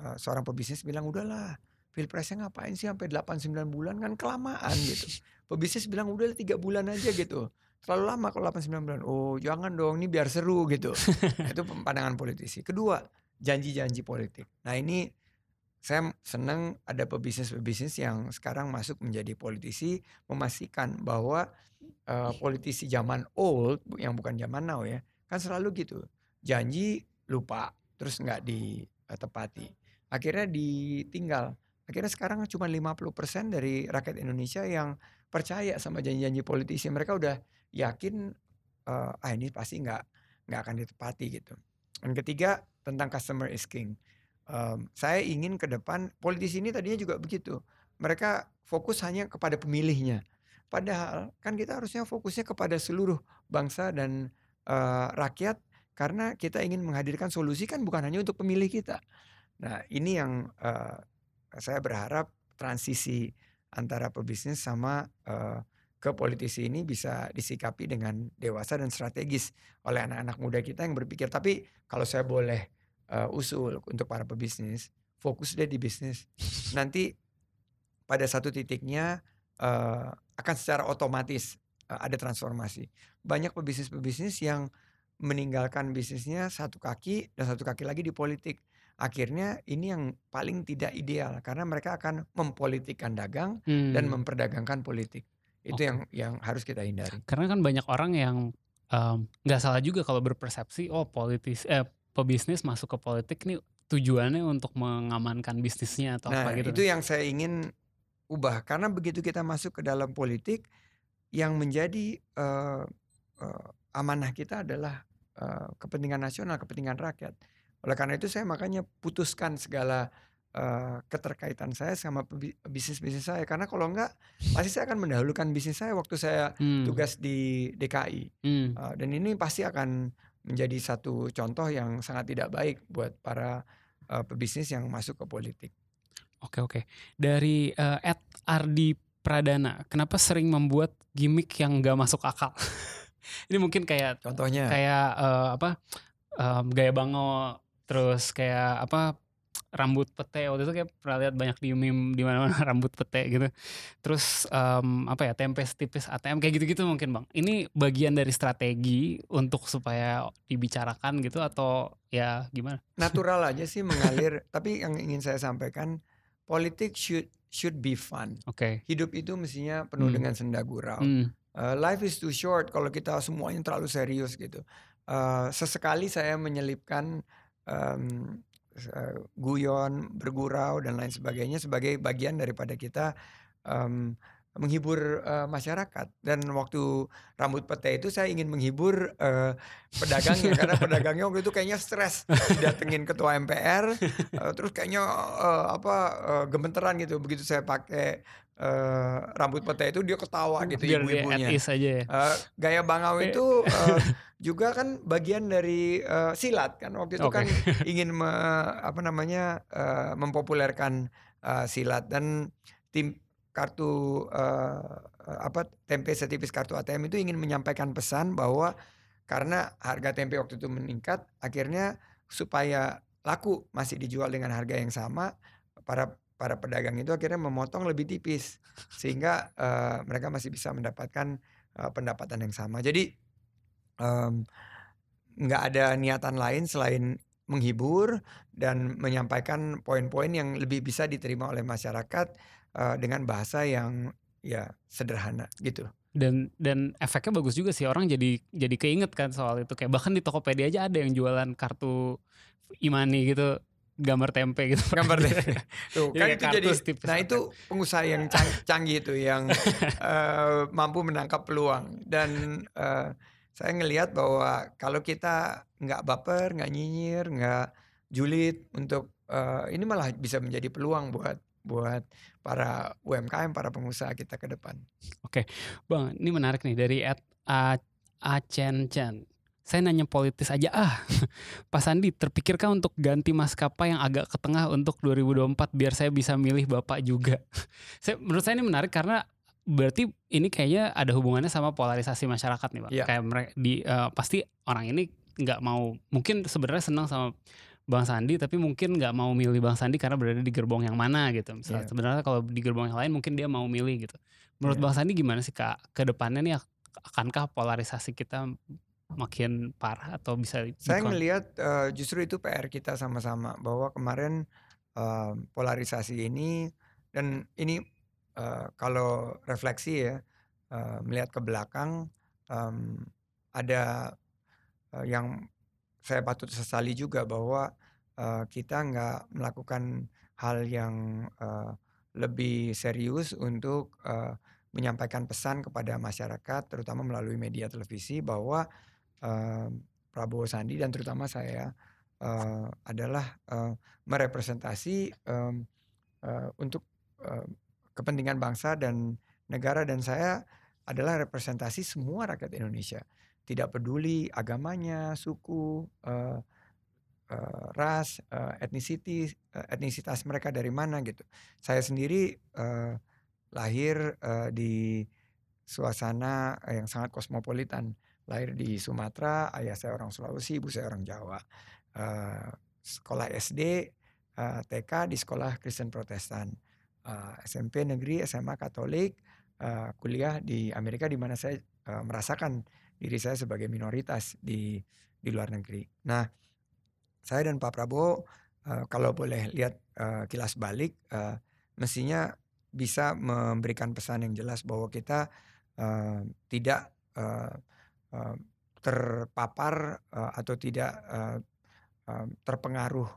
uh, seorang pebisnis bilang udahlah pilpresnya ngapain sih sampai 8-9 bulan kan kelamaan gitu. Pebisnis bilang udah tiga bulan aja gitu. Terlalu lama kalau 8-9 bulan. Oh jangan dong ini biar seru gitu. Nah, itu pandangan politisi. Kedua janji-janji politik. Nah ini saya senang ada pebisnis-pebisnis yang sekarang masuk menjadi politisi memastikan bahwa uh, politisi zaman old yang bukan zaman now ya kan selalu gitu janji lupa terus nggak ditepati akhirnya ditinggal akhirnya sekarang cuma 50% dari rakyat Indonesia yang percaya sama janji-janji politisi mereka udah yakin uh, ah ini pasti nggak nggak akan ditepati gitu dan ketiga tentang customer is king um, saya ingin ke depan politisi ini tadinya juga begitu. Mereka fokus hanya kepada pemilihnya. Padahal kan kita harusnya fokusnya kepada seluruh bangsa dan uh, rakyat karena kita ingin menghadirkan solusi kan bukan hanya untuk pemilih kita. Nah ini yang uh, saya berharap transisi antara pebisnis sama uh, ke politisi ini bisa disikapi dengan dewasa dan strategis oleh anak-anak muda kita yang berpikir. Tapi kalau saya boleh uh, usul untuk para pebisnis, fokus deh di bisnis. Nanti pada satu titiknya uh, akan secara otomatis uh, ada transformasi. Banyak pebisnis-pebisnis yang meninggalkan bisnisnya satu kaki dan satu kaki lagi di politik. Akhirnya ini yang paling tidak ideal karena mereka akan mempolitikkan dagang hmm. dan memperdagangkan politik. Itu okay. yang yang harus kita hindari. Karena kan banyak orang yang nggak um, salah juga kalau berpersepsi oh politis eh pebisnis masuk ke politik nih tujuannya untuk mengamankan bisnisnya atau nah, apa gitu? itu yang saya ingin ubah karena begitu kita masuk ke dalam politik yang menjadi uh, uh, amanah kita adalah uh, kepentingan nasional, kepentingan rakyat. Oleh karena itu saya makanya putuskan segala uh, keterkaitan saya sama bisnis-bisnis saya karena kalau enggak pasti saya akan mendahulukan bisnis saya waktu saya hmm. tugas di DKI hmm. uh, dan ini pasti akan menjadi satu contoh yang sangat tidak baik buat para uh, pebisnis yang masuk ke politik. Oke oke. Dari uh, Ed Ardi Pradana, kenapa sering membuat gimmick yang gak masuk akal? Ini mungkin kayak contohnya kayak uh, apa um, gaya bango terus kayak apa rambut pete waktu itu kayak pernah lihat banyak di meme di mana-mana rambut pete gitu. Terus um, apa ya tempe setipis ATM kayak gitu-gitu mungkin bang. Ini bagian dari strategi untuk supaya dibicarakan gitu atau ya gimana? Natural aja sih mengalir. Tapi yang ingin saya sampaikan politik should should be fun. Oke. Okay. Hidup itu mestinya penuh hmm. dengan senda gurau. Hmm. Uh, life is too short kalau kita semuanya terlalu serius gitu. Uh, sesekali saya menyelipkan um, uh, guyon, bergurau dan lain sebagainya sebagai bagian daripada kita um, menghibur uh, masyarakat. Dan waktu rambut pete itu saya ingin menghibur uh, pedagangnya. Karena pedagangnya waktu itu kayaknya stres datengin ketua MPR uh, terus kayaknya uh, apa uh, gemeteran gitu. Begitu saya pakai uh, rambut pete itu dia ketawa gitu ibu-ibunya. ya. uh, gaya bangau itu uh, juga kan bagian dari uh, silat kan. Waktu itu okay. kan ingin me, apa namanya uh, mempopulerkan uh, silat dan tim kartu uh, apa tempe setipis kartu ATM itu ingin menyampaikan pesan bahwa karena harga tempe waktu itu meningkat akhirnya supaya laku masih dijual dengan harga yang sama para para pedagang itu akhirnya memotong lebih tipis. Sehingga uh, mereka masih bisa mendapatkan uh, pendapatan yang sama. Jadi nggak um, ada niatan lain selain menghibur dan menyampaikan poin-poin yang lebih bisa diterima oleh masyarakat uh, dengan bahasa yang ya sederhana gitu. Dan dan efeknya bagus juga sih orang jadi jadi keinget kan soal itu kayak bahkan di Tokopedia aja ada yang jualan kartu imani gitu gambar tempe gitu. Gambar tempe. Tuh, kan itu jadi nah itu pengusaha yang cang, canggih itu yang uh, mampu menangkap peluang dan uh, saya ngelihat bahwa kalau kita nggak baper, nggak nyinyir, nggak julid untuk uh, ini malah bisa menjadi peluang buat buat para UMKM, para pengusaha kita ke depan. Oke, Bang, ini menarik nih dari Ed Chen Chen. Saya nanya politis aja ah. Pak Sandi, terpikirkah untuk ganti maskapai yang agak ke tengah untuk 2024 biar saya bisa milih Bapak juga? saya menurut saya ini menarik karena berarti ini kayaknya ada hubungannya sama polarisasi masyarakat nih, Pak. Yeah. Kayak mereka di uh, pasti orang ini nggak mau mungkin sebenarnya senang sama Bang Sandi tapi mungkin nggak mau milih Bang Sandi karena berada di gerbong yang mana gitu. Misalnya Iya. sebenarnya kalau di gerbong yang lain mungkin dia mau milih gitu. Menurut Iya. Bang Sandi gimana sih Kak ke depannya nih akankah polarisasi kita makin parah atau bisa Saya dikon- ngelihat eh, justru itu PR kita sama-sama bahwa kemarin eh, polarisasi ini dan ini eh, kalau refleksi ya eh, melihat ke belakang em, ada eh, yang saya patut sesali juga bahwa eh, kita nggak melakukan hal yang eh, lebih serius untuk eh, menyampaikan pesan kepada masyarakat terutama melalui media televisi bahwa eh, Prabowo Sandi dan terutama saya eh, adalah eh, merepresentasi em, eh, untuk kepentingan bangsa dan negara dan saya adalah representasi semua rakyat Indonesia tidak peduli agamanya, suku, eh, eh, ras, eh, etnisiti, eh, etnisitas mereka dari mana gitu. Saya sendiri eh, lahir eh, di suasana yang sangat kosmopolitan. Lahir di Sumatera, ayah saya orang Sulawesi, ibu saya orang Jawa. Eh, sekolah SD, eh, TK di sekolah Kristen Protestan. Eh, SMP negeri, SMA Katolik, eh, kuliah di Amerika di mana saya eh, merasakan diri saya sebagai minoritas di di luar negeri. Nah, saya dan Pak Prabowo eh, kalau boleh lihat eh, kilas balik, eh, mestinya bisa memberikan pesan yang jelas bahwa kita eh, tidak eh, eh, terpapar eh, atau tidak eh, eh, terpengaruh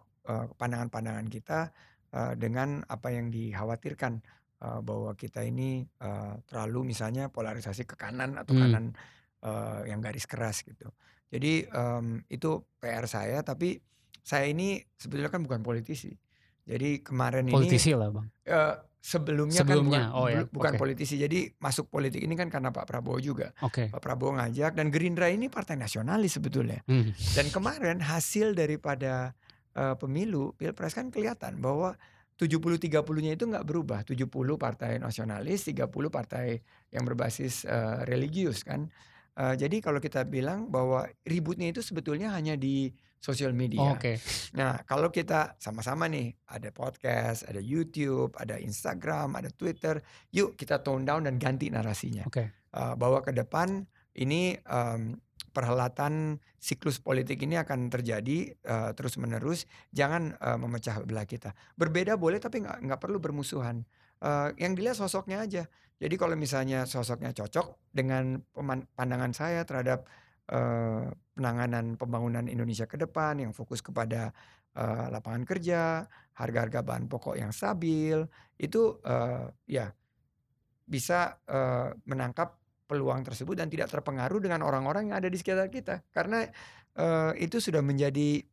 pandangan-pandangan kita eh, dengan apa yang dikhawatirkan eh, bahwa kita ini eh, terlalu misalnya polarisasi ke kanan atau Hmm. kanan eh, yang garis keras gitu. Jadi em, itu PR saya, tapi saya ini sebetulnya kan bukan politisi. Jadi kemarin ini politisi lah Bang. eh, sebelumnya, Sebelumnya, kan bukan, oh ya, bukan oke. politisi. Jadi masuk politik ini kan karena Pak Prabowo juga. Oke. Pak Prabowo ngajak dan Gerindra ini partai nasionalis sebetulnya. Hmm. Dan kemarin hasil daripada eh, pemilu Pilpres kan kelihatan bahwa 70-30-nya itu nggak berubah. 70 partai nasionalis, 30 partai yang berbasis eh, religius kan. Eh, jadi kalau kita bilang bahwa ributnya itu sebetulnya hanya di sosial media. Oke. Nah, kalau kita sama-sama nih, ada podcast, ada YouTube, ada Instagram, ada Twitter, yuk kita tone down dan ganti narasinya. Oke. Eh, bahwa ke depan ini em, perhelatan siklus politik ini akan terjadi eh, terus-menerus. Jangan eh, memecah belah kita. Berbeda boleh, tapi nggak perlu bermusuhan. Eh, yang dilihat sosoknya aja. Jadi kalau misalnya sosoknya cocok dengan pandangan saya terhadap eh, penanganan pembangunan Indonesia ke depan yang fokus kepada eh, lapangan kerja, harga-harga bahan pokok yang stabil, itu eh, ya bisa eh, menangkap peluang tersebut dan tidak terpengaruh dengan orang-orang yang ada di sekitar kita. Karena eh, itu sudah menjadi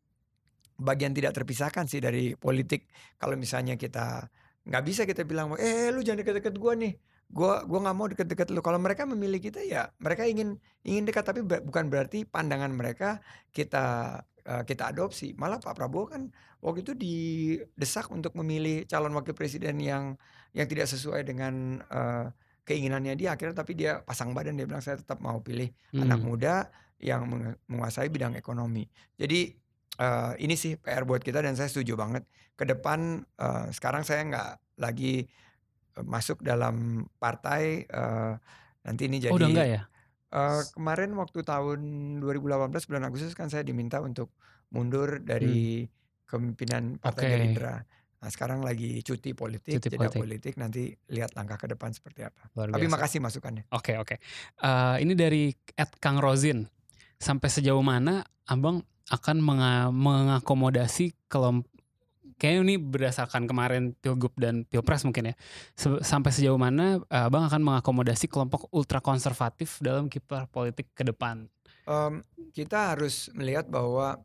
bagian tidak terpisahkan sih dari politik. Kalau misalnya kita nggak bisa kita bilang eh lu jangan deket-deket gua nih. Gua gua nggak mau deket-deket lu. Kalau mereka memilih kita ya mereka ingin ingin dekat. Tapi bukan berarti pandangan mereka kita eh, kita adopsi. Malah Pak Prabowo kan waktu itu didesak untuk memilih calon wakil presiden yang yang tidak sesuai dengan eh, keinginannya dia akhirnya tapi dia pasang badan dia bilang saya tetap mau pilih anak Hmm. muda yang menguasai bidang ekonomi. Jadi eh, ini sih PR buat kita dan saya setuju banget. Ke depan eh, sekarang saya nggak lagi eh, masuk dalam partai eh, nanti ini jadi Oh, udah enggak ya? eh, kemarin waktu tahun 2018 bulan Agustus kan saya diminta untuk mundur dari kepemimpinan Partai Hmm. Oke. Gerindra. Nah, sekarang lagi cuti politik, Cuti jeda politik. politik. nanti lihat langkah ke depan seperti apa. Luar Tapi makasih masukannya. Oke oke. Eh, ini dari Ed Kang Rozin. Sampai sejauh mana Abang akan menga- mengakomodasi kelompok Kayaknya ini berdasarkan kemarin Pilgub dan Pilpres mungkin ya. Se- sampai sejauh mana eh, Abang akan mengakomodasi kelompok ultra konservatif dalam kiprah politik ke depan? Em, kita harus melihat bahwa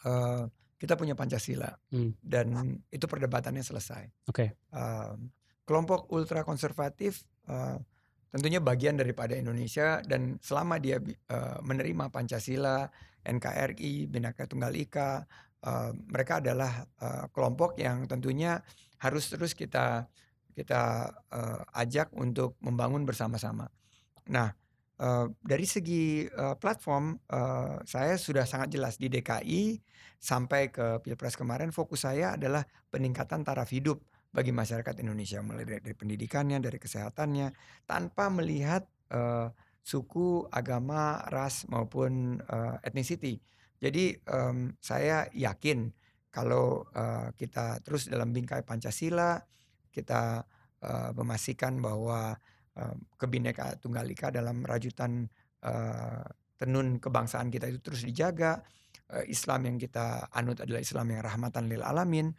eh, kita punya Pancasila Hmm. dan itu perdebatannya selesai. Oke. Em, kelompok ultra konservatif eh, tentunya bagian daripada Indonesia dan selama dia eh, menerima Pancasila, NKRI, Bhinneka Tunggal Ika, eh, mereka adalah eh, kelompok yang tentunya harus terus kita kita eh, ajak untuk membangun bersama-sama. Nah, uh, dari segi uh, platform uh, saya sudah sangat jelas di DKI sampai ke pilpres kemarin fokus saya adalah peningkatan taraf hidup bagi masyarakat Indonesia mulai dari, pendidikannya, dari kesehatannya, tanpa melihat uh, suku, agama, ras maupun uh, ethnicity. Jadi um, saya yakin kalau uh, kita terus dalam bingkai Pancasila, kita uh, memastikan bahwa kebineka tunggal ika dalam rajutan uh, tenun kebangsaan kita itu terus dijaga. Uh, Islam yang kita anut adalah Islam yang rahmatan lil alamin.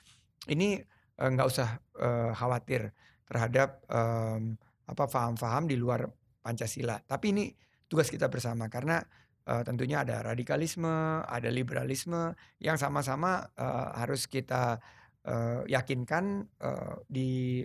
Ini nggak uh, usah uh, khawatir terhadap um, apa faham-faham di luar Pancasila. Tapi ini tugas kita bersama karena uh, tentunya ada radikalisme, ada liberalisme yang sama-sama uh, harus kita uh, yakinkan uh, di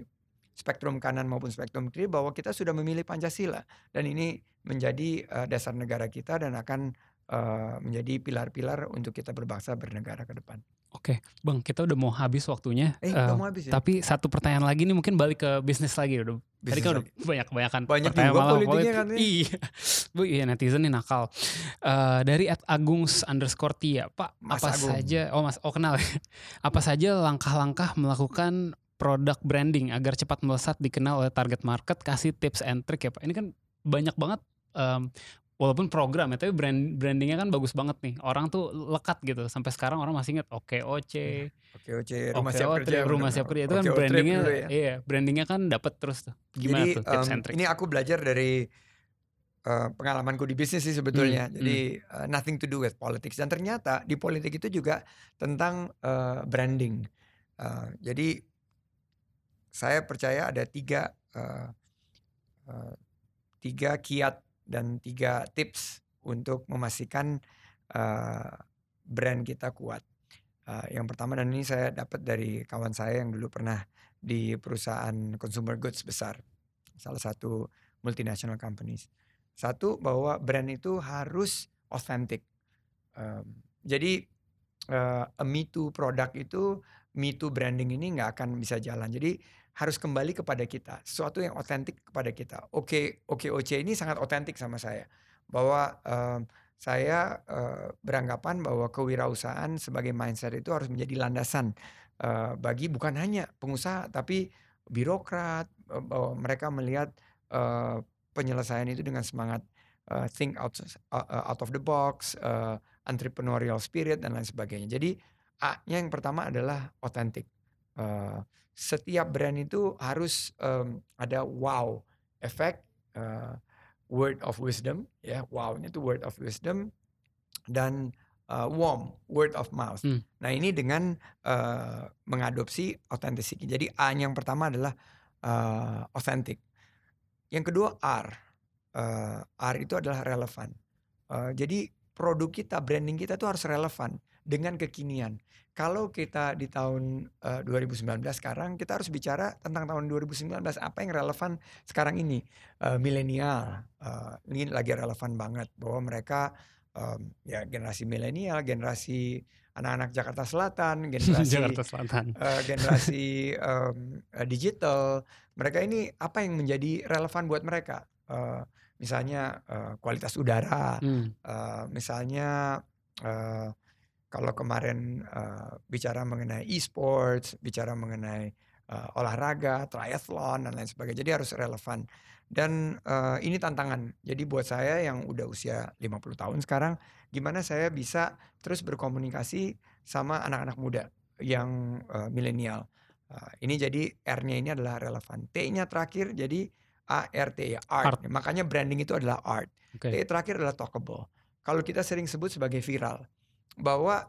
spektrum kanan maupun spektrum kiri bahwa kita sudah memilih Pancasila dan ini menjadi uh, dasar negara kita dan akan uh, menjadi pilar-pilar untuk kita berbangsa bernegara ke depan. Oke, Bang, kita udah mau habis waktunya. Eh, uh, mau habis ya? Tapi satu pertanyaan lagi nih mungkin balik ke bisnis lagi udah. Tadi kan udah banyak kebanyakan banyak pertanyaan politiknya politik. kan. Iya. Bu, iya netizen nih nakal. Uh, dari at Agungs underscore Tia, Pak, Mas apa Agung. saja? Oh Mas, oh kenal. Ya. apa saja langkah-langkah melakukan produk branding agar cepat melesat dikenal oleh target market? Kasih tips and trick ya Pak. Ini kan banyak banget um, walaupun program ya tapi brand brandingnya kan bagus banget nih orang tuh lekat gitu sampai sekarang orang masih inget oke oke oke oke rumah siap kerja rumah siap kerja itu kan brandingnya ya. iya brandingnya kan dapat terus tuh gimana jadi, tuh tips um, ini aku belajar dari uh, pengalamanku di bisnis sih sebetulnya hmm, jadi hmm. Uh, nothing to do with politics dan ternyata di politik itu juga tentang uh, branding uh, jadi saya percaya ada tiga uh, uh, tiga kiat dan tiga tips untuk memastikan uh, brand kita kuat. Uh, yang pertama dan ini saya dapat dari kawan saya yang dulu pernah di perusahaan consumer goods besar, salah satu multinational companies. Satu bahwa brand itu harus authentic. Um, jadi uh, a me too produk itu me too branding ini nggak akan bisa jalan. Jadi harus kembali kepada kita, sesuatu yang otentik kepada kita. Oke, oke OC ini sangat otentik sama saya. Bahwa um, saya uh, beranggapan bahwa kewirausahaan sebagai mindset itu harus menjadi landasan uh, bagi bukan hanya pengusaha tapi birokrat uh, bahwa mereka melihat uh, penyelesaian itu dengan semangat uh, think out uh, out of the box, uh, entrepreneurial spirit dan lain sebagainya. Jadi A-nya yang pertama adalah otentik. Uh, setiap brand itu harus um, ada wow efek uh, word of wisdom ya wow itu word of wisdom dan uh, warm word of mouth. Hmm. Nah ini dengan uh, mengadopsi authenticity. Jadi A yang pertama adalah uh, authentic. Yang kedua R. Uh, R itu adalah relevan. Uh, jadi produk kita, branding kita tuh harus relevan dengan kekinian. Kalau kita di tahun uh, 2019 sekarang kita harus bicara tentang tahun 2019 apa yang relevan sekarang ini uh, milenial uh, ini lagi relevan banget bahwa mereka um, ya generasi milenial generasi anak-anak Jakarta Selatan generasi Jakarta Selatan uh, generasi um, digital mereka ini apa yang menjadi relevan buat mereka uh, misalnya uh, kualitas udara hmm. uh, misalnya uh, kalau kemarin uh, bicara mengenai e-sports, bicara mengenai uh, olahraga, triathlon dan lain sebagainya. Jadi harus relevan. Dan uh, ini tantangan. Jadi buat saya yang udah usia 50 tahun sekarang, gimana saya bisa terus berkomunikasi sama anak-anak muda yang uh, milenial. Uh, ini jadi R-nya ini adalah relevan. T-nya terakhir jadi ART ya art. art. Makanya branding itu adalah art. Okay. T terakhir adalah talkable. Kalau kita sering sebut sebagai viral bahwa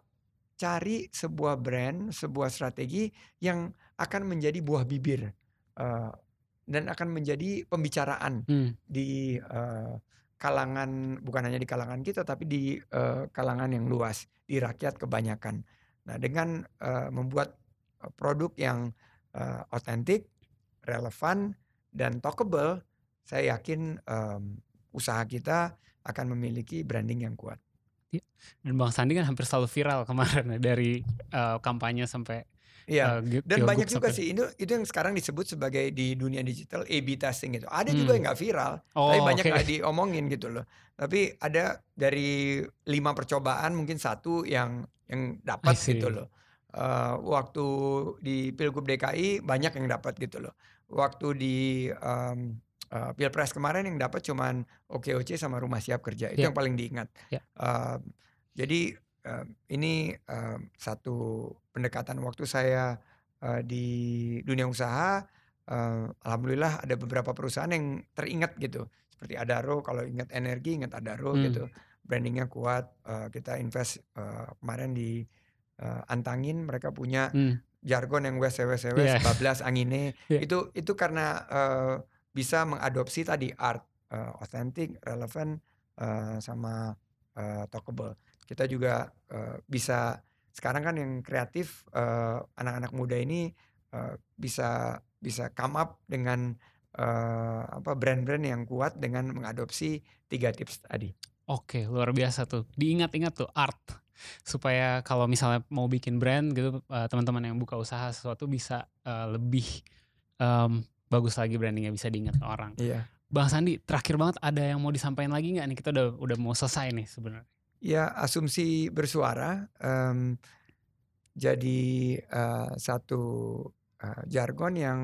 cari sebuah brand, sebuah strategi yang akan menjadi buah bibir uh, dan akan menjadi pembicaraan hmm. di uh, kalangan bukan hanya di kalangan kita tapi di uh, kalangan yang luas di rakyat kebanyakan. Nah dengan uh, membuat produk yang otentik, uh, relevan dan talkable, saya yakin um, usaha kita akan memiliki branding yang kuat. Dan Bang Sandi kan hampir selalu viral kemarin dari uh, kampanye sampai Iya, uh, dan banyak juga sampai... sih itu itu yang sekarang disebut sebagai di dunia digital A/B testing itu. Ada hmm. juga yang nggak viral, oh, tapi banyak okay. diomongin gitu loh. Tapi ada dari lima percobaan mungkin satu yang yang dapat gitu loh. Uh, waktu di Pilgub DKI banyak yang dapat gitu loh. Waktu di um, uh, Pilpres kemarin yang dapat cuman OKOC sama Rumah Siap Kerja itu yeah. yang paling diingat. Yeah. Uh, jadi uh, ini uh, satu pendekatan waktu saya uh, di dunia usaha uh, alhamdulillah ada beberapa perusahaan yang teringat gitu seperti Adaro kalau ingat energi ingat Adaro hmm. gitu brandingnya kuat uh, kita invest uh, kemarin di uh, Antangin mereka punya hmm. jargon yang wes wes wes yeah. bablas angine yeah. itu itu karena uh, bisa mengadopsi tadi art uh, authentic relevant uh, sama uh, talkable kita juga uh, bisa sekarang kan yang kreatif anak anak-anak muda ini uh, bisa bisa come up dengan uh, apa brand-brand yang kuat dengan mengadopsi tiga tips tadi. Oke, luar biasa tuh. Diingat-ingat tuh art supaya kalau misalnya mau bikin brand gitu uh, teman-teman yang buka usaha sesuatu bisa uh, lebih um, bagus lagi brandingnya bisa diingat orang. Iya. Bang Sandi, terakhir banget ada yang mau disampaikan lagi nggak nih? Kita udah udah mau selesai nih sebenarnya. Ya, asumsi bersuara um, jadi uh, satu uh, jargon yang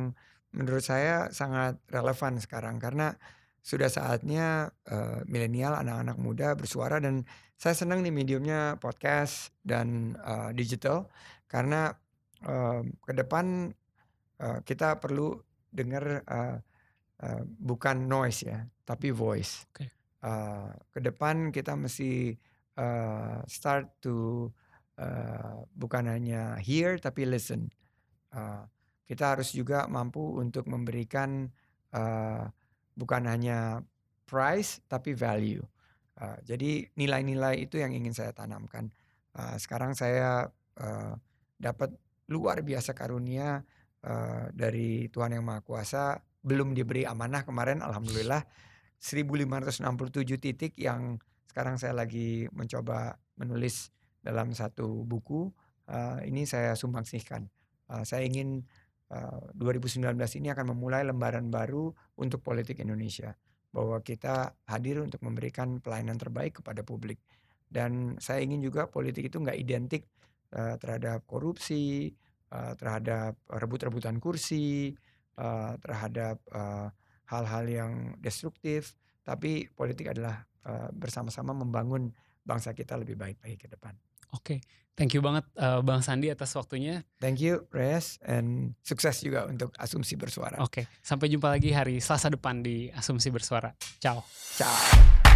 menurut saya sangat relevan sekarang karena sudah saatnya uh, milenial, anak-anak muda bersuara dan saya senang nih mediumnya podcast dan uh, digital karena uh, ke depan uh, kita perlu dengar uh, uh, bukan noise ya, tapi voice. Okay. Uh, ke depan kita mesti uh, start to uh, bukan hanya hear tapi listen. Uh, kita harus juga mampu untuk memberikan uh, bukan hanya price tapi value. Uh, jadi nilai-nilai itu yang ingin saya tanamkan. Uh, sekarang saya uh, dapat luar biasa karunia uh, dari Tuhan yang Maha Kuasa. Belum diberi amanah kemarin, alhamdulillah 1567 titik yang sekarang saya lagi mencoba menulis dalam satu buku. Uh, ini saya sumbangsihkan. Uh, saya ingin uh, 2019 ini akan memulai lembaran baru untuk politik Indonesia. Bahwa kita hadir untuk memberikan pelayanan terbaik kepada publik. Dan saya ingin juga politik itu nggak identik uh, terhadap korupsi, uh, terhadap rebut-rebutan kursi, uh, terhadap hal-hal uh, yang destruktif. Tapi politik adalah uh, bersama-sama membangun bangsa kita lebih baik-baik ke depan. Oke, okay. thank you banget uh, Bang Sandi atas waktunya. Thank you, Reyes, and sukses juga untuk Asumsi Bersuara. Oke, okay. sampai jumpa lagi hari Selasa depan di Asumsi Bersuara. Ciao. Ciao.